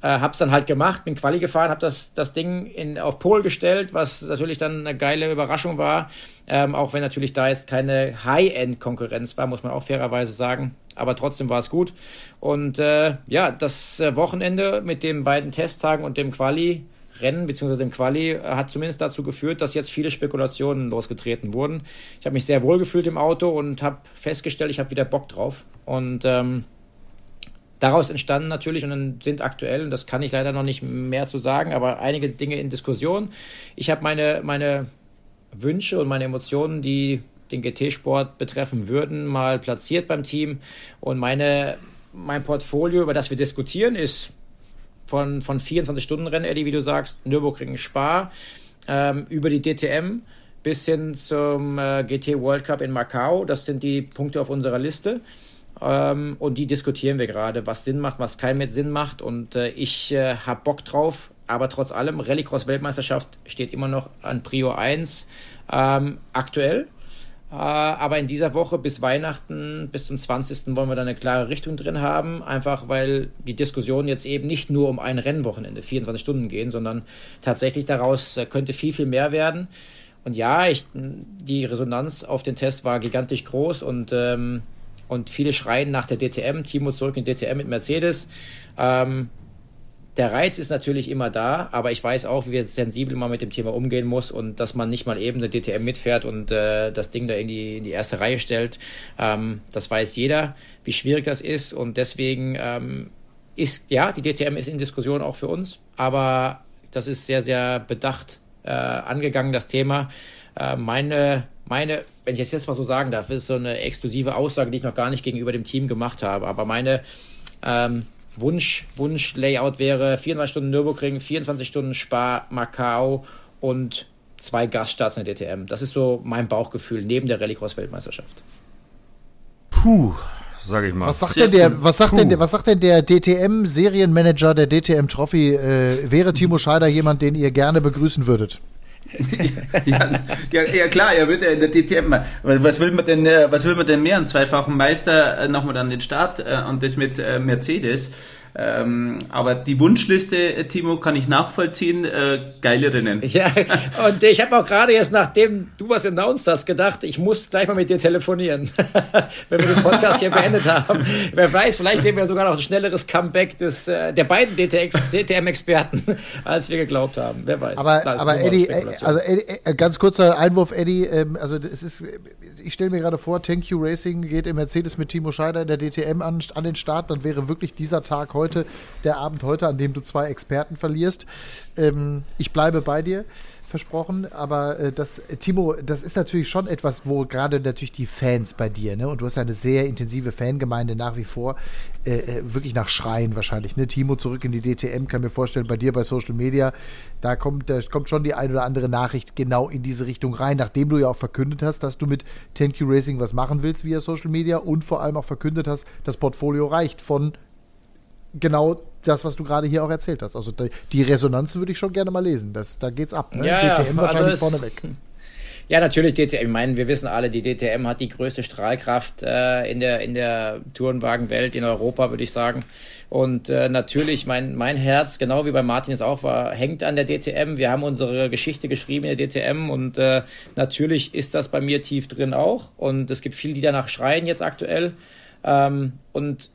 Speaker 4: Äh, hab's dann halt gemacht, bin Quali gefahren, hab das, das Ding in, auf Pol gestellt, was natürlich dann eine geile Überraschung war. Ähm, auch wenn natürlich da jetzt keine High-End-Konkurrenz war, muss man auch fairerweise sagen. Aber trotzdem war es gut. Und äh, ja, das äh, Wochenende mit den beiden Testtagen und dem Quali Rennen bzw. dem Quali äh, hat zumindest dazu geführt, dass jetzt viele Spekulationen losgetreten wurden. Ich habe mich sehr wohl gefühlt im Auto und habe festgestellt, ich habe wieder Bock drauf. Und ähm, daraus entstanden natürlich und sind aktuell, und das kann ich leider noch nicht mehr zu sagen, aber einige Dinge in Diskussion. Ich habe meine, meine Wünsche und meine Emotionen, die den GT-Sport betreffen würden, mal platziert beim Team. Und meine, mein Portfolio, über das wir diskutieren, ist von, von 24-Stunden-Rennen, Eddie, wie du sagst, Nürburgring Spa, ähm, über die DTM bis hin zum äh, GT World Cup in Macau. Das sind die Punkte auf unserer Liste. Ähm, und die diskutieren wir gerade, was Sinn macht, was kein mit Sinn macht. Und äh, ich äh, habe Bock drauf, aber trotz allem, Rallycross-Weltmeisterschaft steht immer noch an Prio 1 ähm, aktuell. Äh, aber in dieser Woche bis Weihnachten, bis zum 20. wollen wir da eine klare Richtung drin haben. Einfach weil die Diskussionen jetzt eben nicht nur um ein Rennwochenende, 24 Stunden gehen, sondern tatsächlich daraus äh, könnte viel, viel mehr werden. Und ja, ich, die Resonanz auf den Test war gigantisch groß und ähm, und viele schreien nach der DTM, Timo zurück in DTM mit Mercedes. Ähm, der Reiz ist natürlich immer da, aber ich weiß auch, wie sensibel man mit dem Thema umgehen muss und dass man nicht mal eben eine DTM mitfährt und äh, das Ding da in die, in die erste Reihe stellt. Ähm, das weiß jeder, wie schwierig das ist und deswegen ähm, ist, ja, die DTM ist in Diskussion auch für uns, aber das ist sehr, sehr bedacht äh, angegangen, das Thema. Äh, meine, meine, wenn ich es jetzt mal so sagen darf, ist so eine exklusive Aussage, die ich noch gar nicht gegenüber dem Team gemacht habe. Aber meine ähm, Wunsch, Wunsch-Layout wäre 24 Stunden Nürburgring, 24 Stunden Spa, Macau und zwei Gaststarts in der DTM. Das ist so mein Bauchgefühl neben der Rallycross-Weltmeisterschaft.
Speaker 3: Puh, sag ich mal.
Speaker 2: Was sagt denn der, was sagt denn der, was sagt denn der DTM-Serienmanager der DTM Trophy? Äh, wäre Timo Scheider jemand, den ihr gerne begrüßen würdet?
Speaker 5: Ja, ja, ja, klar, er wird ja in der DTM. Was will man denn, äh, was will man denn mehr? Einen zweifachen Meister äh, nochmal an den Start äh, und das mit Mercedes. Ähm, aber die Wunschliste, äh, Timo, kann ich nachvollziehen. Äh, geile Rennen.
Speaker 4: Ja, und ich habe auch gerade jetzt, nachdem du was announced hast, gedacht, ich muss gleich mal mit dir telefonieren, wenn wir den Podcast hier beendet haben. Wer weiß, vielleicht sehen wir sogar noch ein schnelleres Comeback des, äh, der beiden DTM-Experten, als wir geglaubt haben. Wer weiß.
Speaker 2: Aber, also, aber Eddie, also Eddie, äh, ganz kurzer Einwurf, Eddie. Ähm, also es ist, ich stelle mir gerade vor, Thank You Racing geht im Mercedes mit Timo Scheider in der DTM an, an den Start. Dann wäre wirklich dieser Tag heute heute, der Abend heute, an dem du zwei Experten verlierst. Ähm, ich bleibe bei dir. versprochen, aber äh, das, Timo, das ist natürlich schon etwas, wo gerade natürlich die Fans bei dir, ne, und du hast eine sehr intensive Fangemeinde nach wie vor, äh, äh wirklich nach Schreien wahrscheinlich, ne, Timo zurück in die DTM, kann mir vorstellen, bei dir bei Social Media, da kommt, da kommt schon die ein oder andere Nachricht genau in diese Richtung rein, nachdem du ja auch verkündet hast, dass du mit 10Q Racing was machen willst via Social Media und vor allem auch verkündet hast, das Portfolio reicht von genau das, was du gerade hier auch erzählt hast. Also die Resonanzen würde ich schon gerne mal lesen. Das, da geht's ab. Ne?
Speaker 4: Ja, DTM ja, wahrscheinlich also vorneweg. Ja, natürlich DTM. Ich meine, wir wissen alle, die DTM hat die größte Strahlkraft äh, in der in der Tourenwagenwelt in Europa, würde ich sagen. Und äh, natürlich, mein mein Herz, genau wie bei Martin es auch war, hängt an der DTM. Wir haben unsere Geschichte geschrieben in der DTM und äh, natürlich ist das bei mir tief drin auch. Und es gibt viele, die danach schreien jetzt aktuell. Ähm, und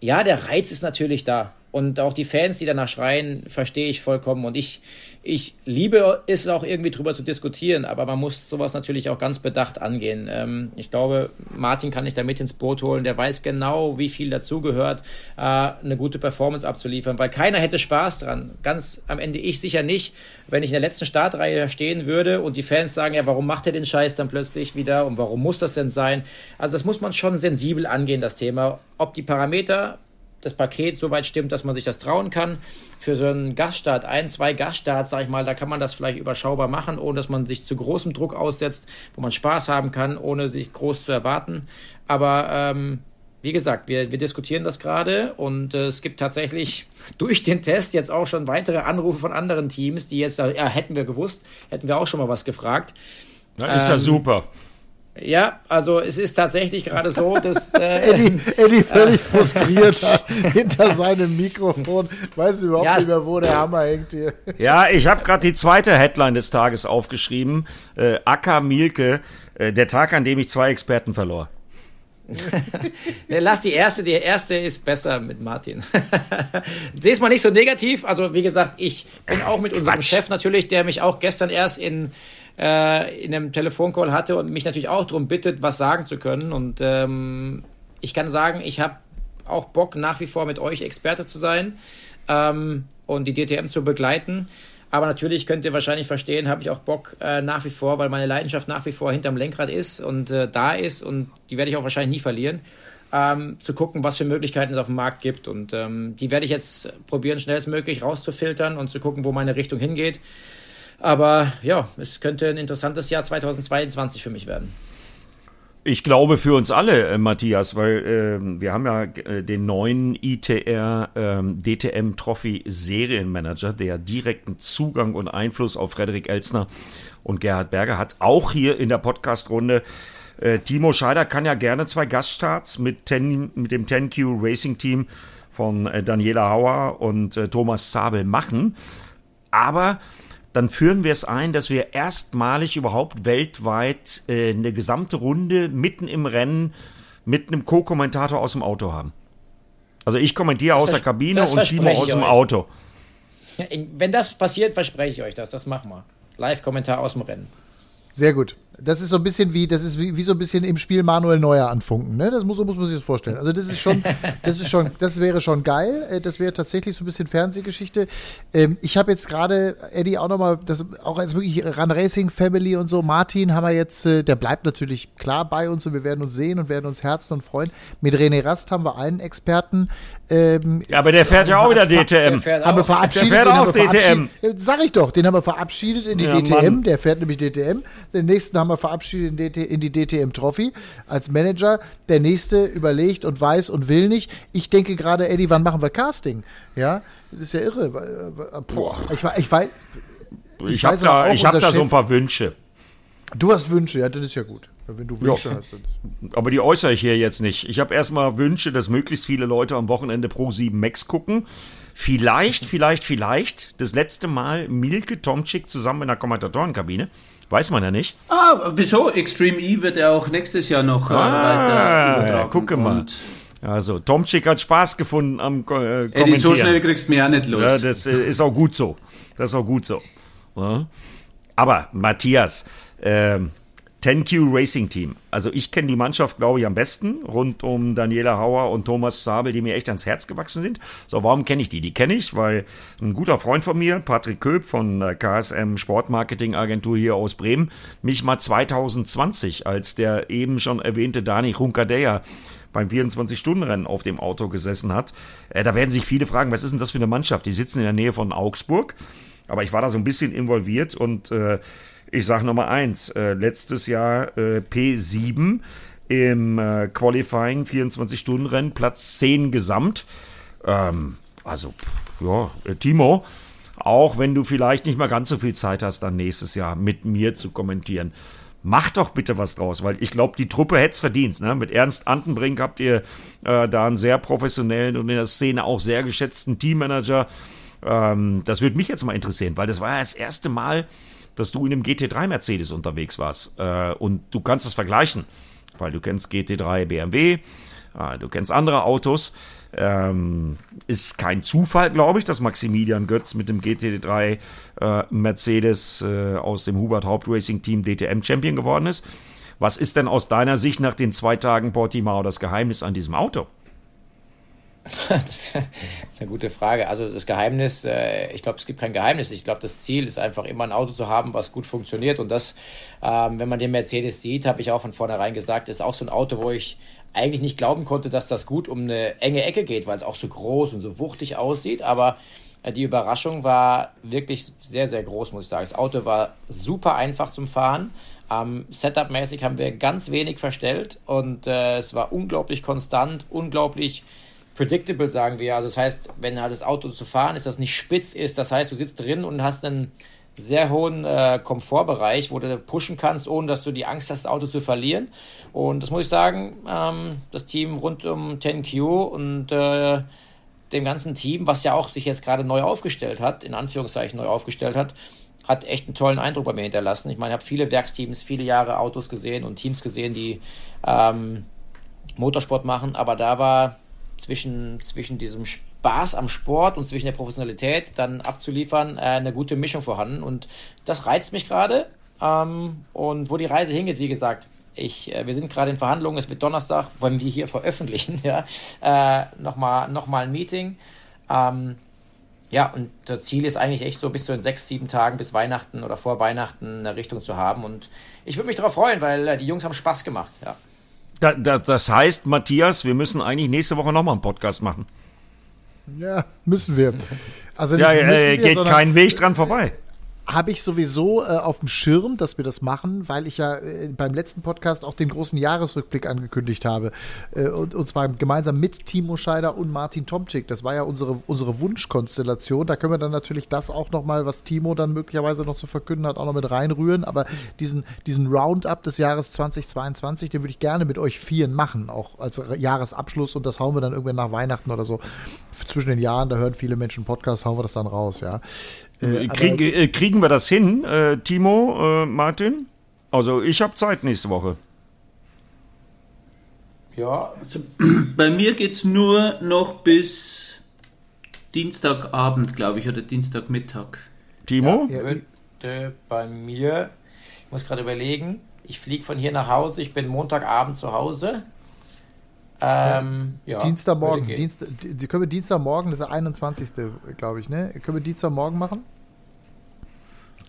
Speaker 4: ja, der Reiz ist natürlich da. Und auch die Fans, die danach schreien, verstehe ich vollkommen. Und ich, ich liebe es auch irgendwie drüber zu diskutieren, aber man muss sowas natürlich auch ganz bedacht angehen. Ähm, ich glaube, Martin kann ich da mit ins Boot holen. Der weiß genau, wie viel dazugehört, äh, eine gute Performance abzuliefern, weil keiner hätte Spaß dran. Ganz am Ende ich sicher nicht, wenn ich in der letzten Startreihe stehen würde und die Fans sagen, ja, warum macht er den Scheiß dann plötzlich wieder und warum muss das denn sein? Also das muss man schon sensibel angehen, das Thema. Ob die Parameter das Paket so weit stimmt, dass man sich das trauen kann. Für so einen Gaststart, ein, zwei Gaststarts, sag ich mal, da kann man das vielleicht überschaubar machen, ohne dass man sich zu großem Druck aussetzt, wo man Spaß haben kann, ohne sich groß zu erwarten. Aber ähm, wie gesagt, wir, wir diskutieren das gerade und äh, es gibt tatsächlich durch den Test jetzt auch schon weitere Anrufe von anderen Teams, die jetzt, ja, hätten wir gewusst, hätten wir auch schon mal was gefragt.
Speaker 3: Na, ist ähm, ja super.
Speaker 4: Ja, also es ist tatsächlich gerade so, dass äh,
Speaker 2: Eddie, Eddie völlig frustriert hinter seinem Mikrofon, weiß überhaupt ja, nicht mehr, wo der Hammer hängt hier.
Speaker 3: Ja, ich habe gerade die zweite Headline des Tages aufgeschrieben. Äh, Acker Mielke, äh, der Tag, an dem ich zwei Experten verlor.
Speaker 4: Lass die erste, die erste ist besser mit Martin. Seh es mal nicht so negativ. Also, wie gesagt, ich bin auch mit unserem Quatsch. Chef natürlich, der mich auch gestern erst in äh, in einem Telefoncall hatte und mich natürlich auch darum bittet, was sagen zu können. Und ähm, ich kann sagen, ich habe auch Bock, nach wie vor mit euch Experte zu sein ähm, und die DTM zu begleiten. Aber natürlich könnt ihr wahrscheinlich verstehen, habe ich auch Bock äh, nach wie vor, weil meine Leidenschaft nach wie vor hinterm Lenkrad ist und äh, da ist und die werde ich auch wahrscheinlich nie verlieren. Ähm, zu gucken, was für Möglichkeiten es auf dem Markt gibt. Und ähm, die werde ich jetzt probieren, schnellstmöglich rauszufiltern und zu gucken, wo meine Richtung hingeht. Aber ja, es könnte ein interessantes Jahr 2022 für mich werden.
Speaker 3: Ich glaube für uns alle, äh, Matthias, weil äh, wir haben ja äh, den neuen ITR DTM Trophy Serienmanager, der direkten Zugang und Einfluss auf Frederik Elsner und Gerhard Berger hat. Auch hier in der Podcast-Runde. Äh, Timo Scheider kann ja gerne zwei Gaststarts mit, ten, mit dem 10Q Racing Team von äh, Daniela Hauer und Thomas Zabel machen. Aber dann führen wir es ein, dass wir erstmalig überhaupt weltweit äh, eine gesamte Runde mitten im Rennen mit einem Co-Kommentator aus dem Auto haben. Also ich kommentiere aus der Kabine und Timo aus dem Auto.
Speaker 4: Wenn das passiert, verspreche ich euch das. Das machen wir. Live-Kommentar aus dem Rennen.
Speaker 2: Sehr gut. Das ist so ein bisschen wie, das ist wie, wie so ein bisschen im Spiel Manuel Neuer anfunken, ne? Das muss, so muss man sich das vorstellen. Also das ist schon, das ist schon, das wäre schon geil. Äh, das wäre tatsächlich so ein bisschen Fernsehgeschichte. Ähm, ich habe jetzt gerade, Eddie, auch nochmal, das auch als wirklich Run Racing Family und so, Martin haben wir jetzt, äh, der bleibt natürlich klar bei uns und wir werden uns sehen und werden uns herzen und freuen. Mit René Rast haben wir einen Experten.
Speaker 3: Ähm, ja, aber der fährt ja auch wieder DTM.
Speaker 2: Der haben wir verabschiedet. Der fährt auch DTM. Sag ich doch, den haben wir verabschiedet in die ja, DTM. Mann. Der fährt nämlich DTM. Den nächsten haben wir verabschiedet in, die DTM Trophy als Manager. Der nächste überlegt und weiß und will nicht. Ich denke gerade, Eddie, wann machen wir Casting? Ja, das ist ja irre. Boah. Ich, ich weiß.
Speaker 3: Ich, ich habe da, ich hab da so ein paar Wünsche.
Speaker 2: Du hast Wünsche, ja, das ist ja gut. Wenn du Wünsche
Speaker 3: ja. hast. Aber die äußere ich hier jetzt nicht. Ich habe erstmal Wünsche, dass möglichst viele Leute am Wochenende Pro 7 Max gucken. Vielleicht, vielleicht, vielleicht das letzte Mal Milke Tomczyk zusammen in der Kommentatorenkabine. Weiß man ja nicht.
Speaker 5: Ah, wieso? Extreme E wird ja auch nächstes Jahr noch äh, ah, weiter
Speaker 3: ja, gucke mal. Also, Tomczyk hat Spaß gefunden am äh, Kommentieren.
Speaker 5: Eddie, so schnell kriegst du mir ja nicht los.
Speaker 3: Ja, das äh, ist auch gut so. Das ist auch gut so. Ja. Aber, Matthias, äh, 10Q Racing Team. Also ich kenne die Mannschaft, glaube ich, am besten, rund um Daniela Hauer und Thomas Sabel, die mir echt ans Herz gewachsen sind. So, warum kenne ich die? Die kenne ich, weil ein guter Freund von mir, Patrick Köp von KSM Sportmarketing Agentur hier aus Bremen, mich mal 2020, als der eben schon erwähnte Dani Runkadeya beim 24-Stunden-Rennen auf dem Auto gesessen hat. Äh, da werden sich viele fragen, was ist denn das für eine Mannschaft? Die sitzen in der Nähe von Augsburg, aber ich war da so ein bisschen involviert und äh, ich sage Nummer eins, äh, letztes Jahr äh, P7 im äh, Qualifying 24-Stunden-Rennen, Platz 10 gesamt. Ähm, also, ja, äh, Timo, auch wenn du vielleicht nicht mal ganz so viel Zeit hast, dann nächstes Jahr mit mir zu kommentieren. Mach doch bitte was draus, weil ich glaube, die Truppe hätte es verdient. Ne? Mit Ernst Antenbrink habt ihr äh, da einen sehr professionellen und in der Szene auch sehr geschätzten Teammanager. Ähm, das würde mich jetzt mal interessieren, weil das war ja das erste Mal, dass du in einem GT3 Mercedes unterwegs warst. Äh, und du kannst das vergleichen, weil du kennst GT3 BMW, äh, du kennst andere Autos. Ähm, ist kein Zufall, glaube ich, dass Maximilian Götz mit dem GT3 äh, Mercedes äh, aus dem Hubert Haupt Racing Team DTM Champion geworden ist. Was ist denn aus deiner Sicht nach den zwei Tagen Portimao das Geheimnis an diesem Auto?
Speaker 4: Das ist eine gute Frage. Also das Geheimnis, äh, ich glaube, es gibt kein Geheimnis. Ich glaube, das Ziel ist einfach immer ein Auto zu haben, was gut funktioniert. Und das, ähm, wenn man den Mercedes sieht, habe ich auch von vornherein gesagt, ist auch so ein Auto, wo ich eigentlich nicht glauben konnte, dass das gut um eine enge Ecke geht, weil es auch so groß und so wuchtig aussieht. Aber äh, die Überraschung war wirklich sehr, sehr groß, muss ich sagen. Das Auto war super einfach zum Fahren. Ähm, Setup-mäßig haben wir ganz wenig verstellt und äh, es war unglaublich konstant, unglaublich predictable, sagen wir. Also das heißt, wenn halt das Auto zu fahren ist, das nicht spitz ist, das heißt, du sitzt drin und hast einen sehr hohen äh, Komfortbereich, wo du pushen kannst, ohne dass du die Angst hast, das Auto zu verlieren. Und das muss ich sagen, ähm, das Team rund um 10Q und äh, dem ganzen Team, was ja auch sich jetzt gerade neu aufgestellt hat, in Anführungszeichen neu aufgestellt hat, hat echt einen tollen Eindruck bei mir hinterlassen. Ich meine, ich habe viele Werksteams, viele Jahre Autos gesehen und Teams gesehen, die ähm, Motorsport machen, aber da war zwischen, zwischen diesem Spaß am Sport und zwischen der Professionalität dann abzuliefern, äh, eine gute Mischung vorhanden. Und das reizt mich gerade. Ähm, und wo die Reise hingeht, wie gesagt, ich, äh, wir sind gerade in Verhandlungen, es wird Donnerstag, wollen wir hier veröffentlichen, ja, äh, nochmal noch mal ein Meeting. Ähm, ja, und das Ziel ist eigentlich echt so bis zu in sechs, sieben Tagen bis Weihnachten oder vor Weihnachten eine Richtung zu haben. Und ich würde mich darauf freuen, weil äh, die Jungs haben Spaß gemacht, ja.
Speaker 3: Da, da, das heißt, Matthias, wir müssen eigentlich nächste Woche nochmal einen Podcast machen.
Speaker 2: Ja, müssen wir.
Speaker 3: Also ja, äh, wir, geht kein Weg dran vorbei
Speaker 2: habe ich sowieso äh, auf dem Schirm, dass wir das machen, weil ich ja äh, beim letzten Podcast auch den großen Jahresrückblick angekündigt habe. Äh, und, und zwar gemeinsam mit Timo Scheider und Martin Tomczyk. Das war ja unsere, unsere Wunschkonstellation. Da können wir dann natürlich das auch nochmal, was Timo dann möglicherweise noch zu verkünden hat, auch noch mit reinrühren. Aber diesen, diesen Roundup des Jahres 2022, den würde ich gerne mit euch vieren machen, auch als Jahresabschluss. Und das hauen wir dann irgendwann nach Weihnachten oder so. Zwischen den Jahren, da hören viele Menschen Podcasts, hauen wir das dann raus, ja.
Speaker 3: Äh, Krieg, äh, kriegen wir das hin, äh, Timo, äh, Martin? Also ich habe Zeit nächste Woche.
Speaker 5: Ja. Also, bei mir geht es nur noch bis Dienstagabend, glaube ich, oder Dienstagmittag.
Speaker 3: Timo?
Speaker 4: Ja, ja, bei mir, ich muss gerade überlegen, ich fliege von hier nach Hause, ich bin Montagabend zu Hause.
Speaker 2: Ähm, ja, Dienstagmorgen. Dienst, die können wir Dienstagmorgen, das ist der 21. glaube ich, ne? Können wir Dienstagmorgen machen?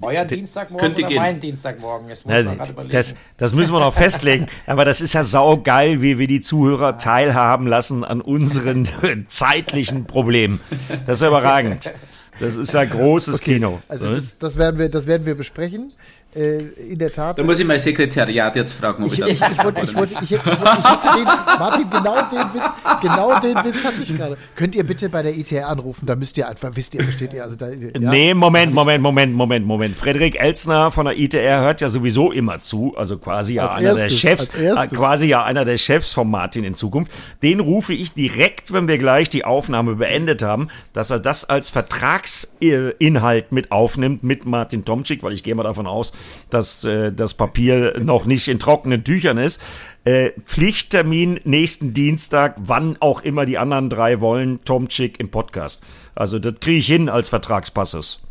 Speaker 4: Euer Dienstagmorgen oder gehen. mein Dienstagmorgen?
Speaker 3: Das, muss Na, das, das müssen wir noch festlegen. Aber das ist ja saugeil, wie wir die Zuhörer teilhaben lassen an unseren zeitlichen Problemen. Das ist überragend. Das ist ja großes okay. Kino.
Speaker 2: Also das, das, werden wir, das werden wir besprechen. Äh, in der Tat.
Speaker 5: Da muss ich mein Sekretariat jetzt fragen, ob ich,
Speaker 2: ich das ich, wollte, ich, wollte, ich, ich, hatte den, Martin, genau den Witz, genau den Witz hatte ich gerade. Könnt ihr bitte bei der ITR anrufen? Da müsst ihr einfach, wisst ihr, versteht ihr? Also da, ja?
Speaker 3: Nee, Moment, Moment, Moment, Moment, Moment. Frederik Elsner von der ITR hört ja sowieso immer zu, also quasi ja einer erstes, der Chefs, äh, quasi ja einer der Chefs von Martin in Zukunft. Den rufe ich direkt, wenn wir gleich die Aufnahme beendet haben, dass er das als Vertragsinhalt mit aufnimmt mit Martin Tomczyk, weil ich gehe mal davon aus, dass äh, das Papier noch nicht in trockenen Tüchern ist. Äh, Pflichttermin nächsten Dienstag, wann auch immer die anderen drei wollen, Tom Chick im Podcast. Also das kriege ich hin als Vertragspassus.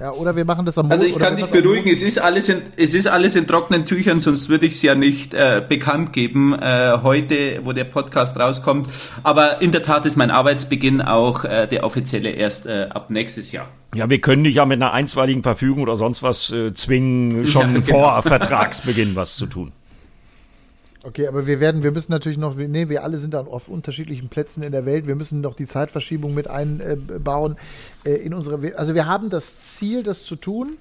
Speaker 2: Ja, oder wir machen das am
Speaker 5: Also
Speaker 2: Mon-
Speaker 5: ich kann dich beruhigen, es ist alles in, es ist alles in trockenen Tüchern, sonst würde ich es ja nicht äh, bekannt geben äh, heute, wo der Podcast rauskommt. Aber in der Tat ist mein Arbeitsbeginn auch äh, der offizielle erst äh, ab nächstes Jahr.
Speaker 3: Ja, wir können dich ja mit einer einstweiligen Verfügung oder sonst was äh, zwingen, schon
Speaker 5: Ja, genau.
Speaker 3: vor Vertragsbeginn was zu tun.
Speaker 2: Okay, aber wir werden, wir müssen natürlich noch, nee, wir alle sind dann auf unterschiedlichen Plätzen in der Welt. Wir müssen noch die Zeitverschiebung mit einbauen äh, in unsere. Also wir haben das Ziel, das zu tun.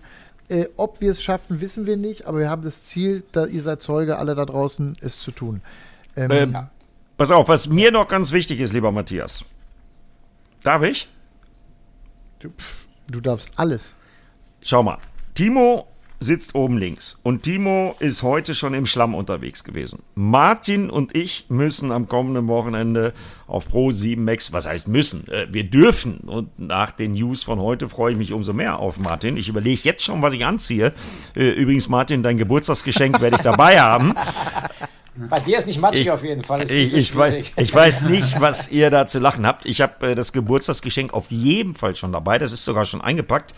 Speaker 2: Äh, ob wir es schaffen, wissen wir nicht, aber wir haben das Ziel, da ihr seid Zeuge, alle da draußen, es zu tun. Ähm,
Speaker 3: Ähm, Pass auf, was mir noch ganz wichtig ist, lieber Matthias. Darf ich?
Speaker 2: du, du darfst alles.
Speaker 3: Schau mal. Timo sitzt oben links und Timo ist heute schon im Schlamm unterwegs gewesen. Martin und ich müssen am kommenden Wochenende auf Pro 7 Max, was heißt müssen? Äh, wir dürfen und nach den News von heute freue ich mich umso mehr auf Martin. Ich überlege jetzt schon, was ich anziehe. Äh, übrigens, Martin, dein Geburtstagsgeschenk werde ich dabei haben.
Speaker 4: Bei dir ist nicht matschig
Speaker 3: Ich-
Speaker 4: auf jeden Fall.
Speaker 3: Ich, ich, weiß, ich weiß nicht, was ihr da zu lachen habt. Ich habe äh, das Geburtstagsgeschenk auf jeden Fall schon dabei. Das ist sogar schon eingepackt.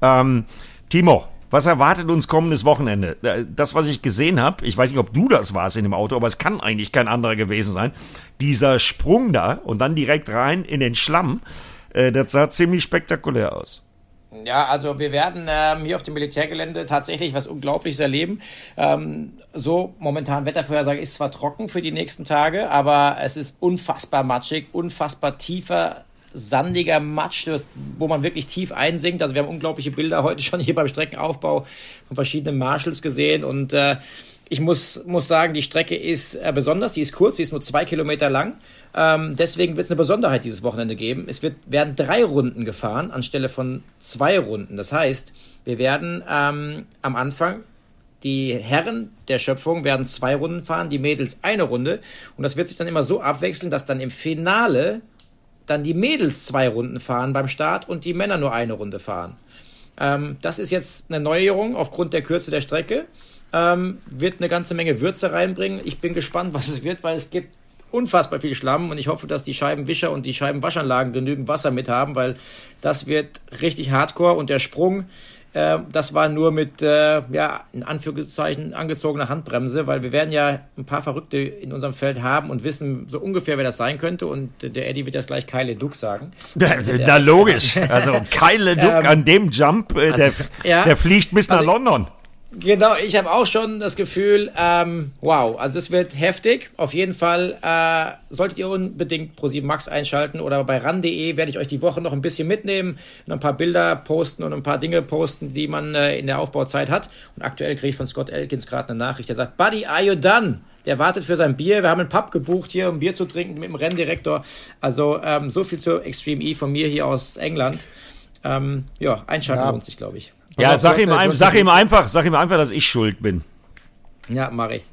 Speaker 3: Ähm, Timo, was erwartet uns kommendes Wochenende? Äh, Das, was ich gesehen habe, ich weiß nicht, ob du das warst in dem Auto, aber es kann eigentlich kein anderer gewesen sein. Dieser Sprung da und dann direkt rein in den Schlamm, äh, das sah ziemlich spektakulär aus.
Speaker 4: Ja, also wir werden ähm, hier auf dem Militärgelände tatsächlich was Unglaubliches erleben. Ähm, so momentan Wettervorhersage ist zwar trocken für die nächsten Tage, aber es ist unfassbar matschig, unfassbar tiefer, sandiger Matsch, wo man wirklich tief einsinkt. Also wir haben unglaubliche Bilder heute schon hier beim Streckenaufbau von verschiedenen Marshals gesehen und äh, ich muss, muss sagen, die Strecke ist äh, besonders, die ist kurz, die ist nur zwei Kilometer lang. Ähm, deswegen wird es eine Besonderheit dieses Wochenende geben. Es wird, werden drei Runden gefahren anstelle von zwei Runden. Das heißt, wir werden ähm, am Anfang die Herren der Schöpfung werden zwei Runden fahren, die Mädels eine Runde. Und das wird sich dann immer so abwechseln, dass dann im Finale dann die Mädels zwei Runden fahren beim Start und die Männer nur eine Runde fahren. Ähm, das ist jetzt eine Neuerung aufgrund der Kürze der Strecke. Ähm, wird eine ganze Menge Würze reinbringen. Ich bin gespannt, was es wird, weil es gibt unfassbar viel Schlamm und ich hoffe, dass die Scheibenwischer und die Scheibenwaschanlagen genügend Wasser mit haben, weil das wird richtig hardcore und der Sprung, das war nur mit, äh, ja, in Anführungszeichen angezogener Handbremse, weil wir werden ja ein paar Verrückte in unserem Feld haben und wissen so ungefähr, wer das sein könnte und der Eddie wird jetzt gleich Kyle Duck sagen.
Speaker 3: Na logisch. Also Kyle Duck an dem Jump, äh, der,
Speaker 4: ja.
Speaker 3: der fliegt bis nach
Speaker 4: Also-
Speaker 3: London.
Speaker 4: Genau, ich habe auch schon das Gefühl, ähm, wow, also das wird heftig. Auf jeden Fall äh, solltet ihr unbedingt Pro7 Max einschalten oder bei ran.de werde ich euch die Woche noch ein bisschen mitnehmen und ein paar Bilder posten und ein paar Dinge posten, die man äh, in der Aufbauzeit hat. Und aktuell kriege ich von Scott Elkins gerade eine Nachricht, der sagt, Buddy, are you done? Der wartet für sein Bier. Wir haben einen Pub gebucht hier, um Bier zu trinken mit dem Renndirektor. Also ähm, so viel zu Extreme E von mir hier aus England. Ähm, ja, einschalten
Speaker 2: Ja.
Speaker 4: lohnt sich, glaube ich.
Speaker 3: Ja,
Speaker 2: auf,
Speaker 3: sag ihm, ein, sag ihm einfach, sag ihm einfach, dass ich schuld bin.
Speaker 4: Ja, mache ich.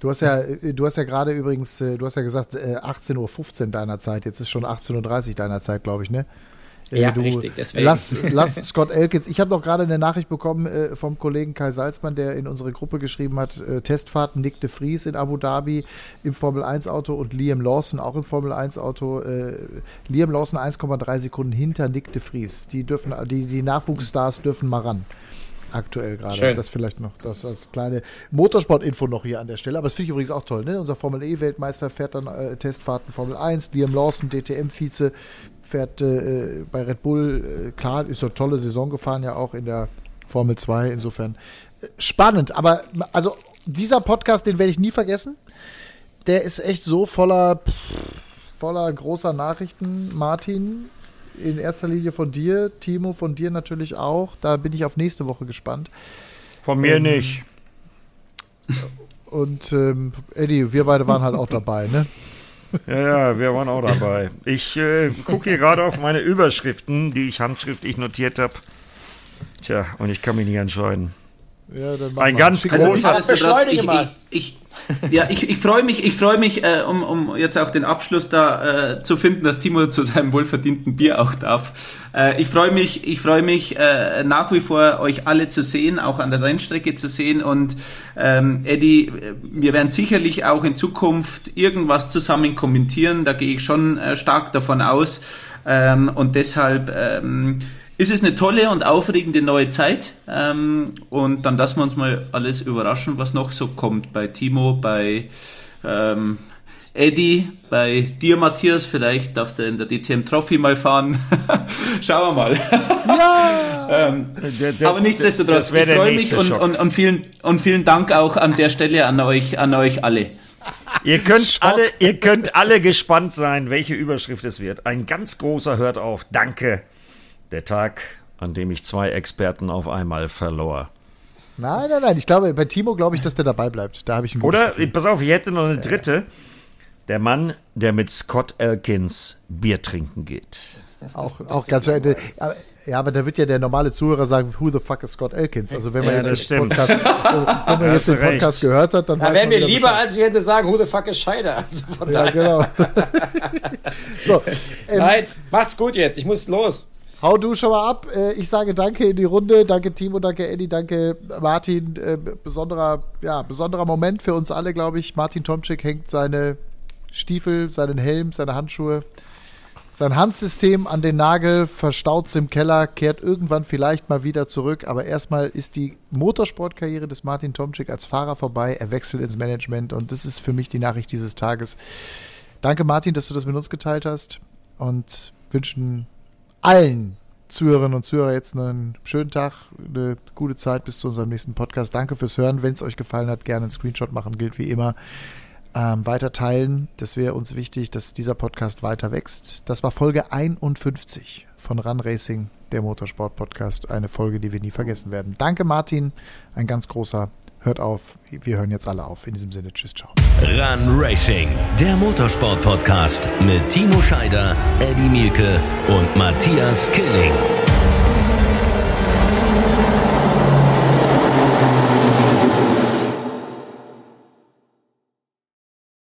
Speaker 2: Du hast ja, äh, du hast ja gerade übrigens, äh, du hast ja gesagt, äh, 18.15 Uhr deiner Zeit. Jetzt ist schon 18.30 Uhr deiner Zeit, glaube ich, ne? Äh,
Speaker 4: Ja,
Speaker 2: du,
Speaker 4: richtig, deswegen.
Speaker 2: Lass, lass Scott Elkins. Ich habe noch gerade eine Nachricht bekommen äh, vom Kollegen Kai Salzmann, der in unsere Gruppe geschrieben hat: äh, Testfahrten Nick de Vries in Abu Dhabi im Formel 1 Auto und Liam Lawson auch im Formel 1 Auto. Äh, Liam Lawson 1,3 Sekunden hinter Nick de Vries. Die dürfen, die, die Nachwuchsstars dürfen mal ran. Aktuell gerade. Das vielleicht noch, das als kleine Motorsport-Info noch hier an der Stelle. Aber das finde ich übrigens auch toll. Ne? Unser Formel E-Weltmeister fährt dann äh, Testfahrten Formel 1. Liam Lawson, DTM-Vize, fährt äh, bei Red Bull. Äh, klar, ist eine tolle Saison gefahren, ja auch in der Formel 2. Insofern äh, spannend. Aber also dieser Podcast, den werde ich nie vergessen. Der ist echt so voller, voller großer Nachrichten. Martin, in erster Linie von dir, Timo, von dir natürlich auch. Da bin ich auf nächste Woche gespannt.
Speaker 3: Von mir
Speaker 2: Ähm,
Speaker 3: nicht.
Speaker 2: Und ähm, Eddie, wir beide waren halt auch dabei, ne?
Speaker 3: Ja, ja, wir waren auch dabei. Ich äh, gucke hier gerade auf meine Überschriften, die ich handschriftlich notiert habe. Tja, und ich kann mich nicht entscheiden.
Speaker 2: Ja, dann mach
Speaker 3: Ein
Speaker 2: mal.
Speaker 3: ganz
Speaker 2: Schick-
Speaker 3: großer-
Speaker 5: ich,
Speaker 4: mal.
Speaker 5: Ich, ich, ja, ich, ich freue mich, ich freue mich, äh, um, um jetzt auch den Abschluss da äh, zu finden, dass Timo zu seinem wohlverdienten Bier auch darf. Äh, ich freue mich, ich freue mich äh, nach wie vor euch alle zu sehen, auch an der Rennstrecke zu sehen und ähm, Eddie, äh, wir werden sicherlich auch in Zukunft irgendwas zusammen kommentieren. Da gehe ich schon äh, stark davon aus ähm, und deshalb ähm, ist es eine tolle und aufregende neue Zeit. Ähm, und dann lassen wir uns mal alles überraschen, was noch so kommt bei Timo, bei ähm, Eddie, bei dir, Matthias. Vielleicht darf der in der DTM Trophy mal fahren. Schauen wir mal. Ja! ähm, der, der, aber nichtsdestotrotz, ich freue mich und, und, und, vielen, und vielen Dank auch an der Stelle an euch, an euch alle.
Speaker 3: Ihr könnt alle, ihr könnt alle gespannt sein, welche Überschrift es wird. Ein ganz großer hört auf. Danke. Der Tag, an dem ich zwei Experten auf einmal verlor.
Speaker 2: Nein, nein, nein. Ich glaube, bei Timo glaube ich, dass der dabei bleibt. Da habe ich einen
Speaker 3: Oder, Gefühl. pass auf, ich hätte noch eine dritte. Der Mann, der mit Scott Elkins Bier trinken geht.
Speaker 2: Auch, auch ganz schön. Ja, aber da wird ja der normale Zuhörer sagen, who the fuck is Scott Elkins? Also wenn man ja, jetzt, den Podcast, wenn man jetzt den Podcast gehört hat, dann
Speaker 4: da wäre mir lieber, als ich hätte sagen, who the fuck is Scheider. Also von ja, daher. genau. so, ähm, Nein, macht's gut jetzt. Ich muss los.
Speaker 2: Hau du schon mal ab. Äh, ich sage danke in die Runde. Danke Timo, danke Eddie, danke Martin. Äh, besonderer, ja, besonderer Moment für uns alle, glaube ich. Martin Tomczyk hängt seine Stiefel, seinen Helm, seine Handschuhe sein Handsystem an den Nagel, verstaut im Keller, kehrt irgendwann vielleicht mal wieder zurück. Aber erstmal ist die Motorsportkarriere des Martin Tomczyk als Fahrer vorbei. Er wechselt ins Management und das ist für mich die Nachricht dieses Tages. Danke, Martin, dass du das mit uns geteilt hast und wünschen allen Zuhörerinnen und Zuhörer jetzt einen schönen Tag, eine gute Zeit bis zu unserem nächsten Podcast. Danke fürs Hören. Wenn es euch gefallen hat, gerne einen Screenshot machen, gilt wie immer ähm, weiter teilen. Das wäre uns wichtig, dass dieser Podcast weiter wächst. Das war Folge 51 von Run Racing, der Motorsport-Podcast. Eine Folge, die wir nie vergessen werden. Danke, Martin. Ein ganz großer. Hört auf. Wir hören jetzt alle auf. In diesem Sinne, tschüss, ciao.
Speaker 1: Run Racing, der Motorsport-Podcast mit Timo Scheider, Eddie Mielke und Matthias Killing.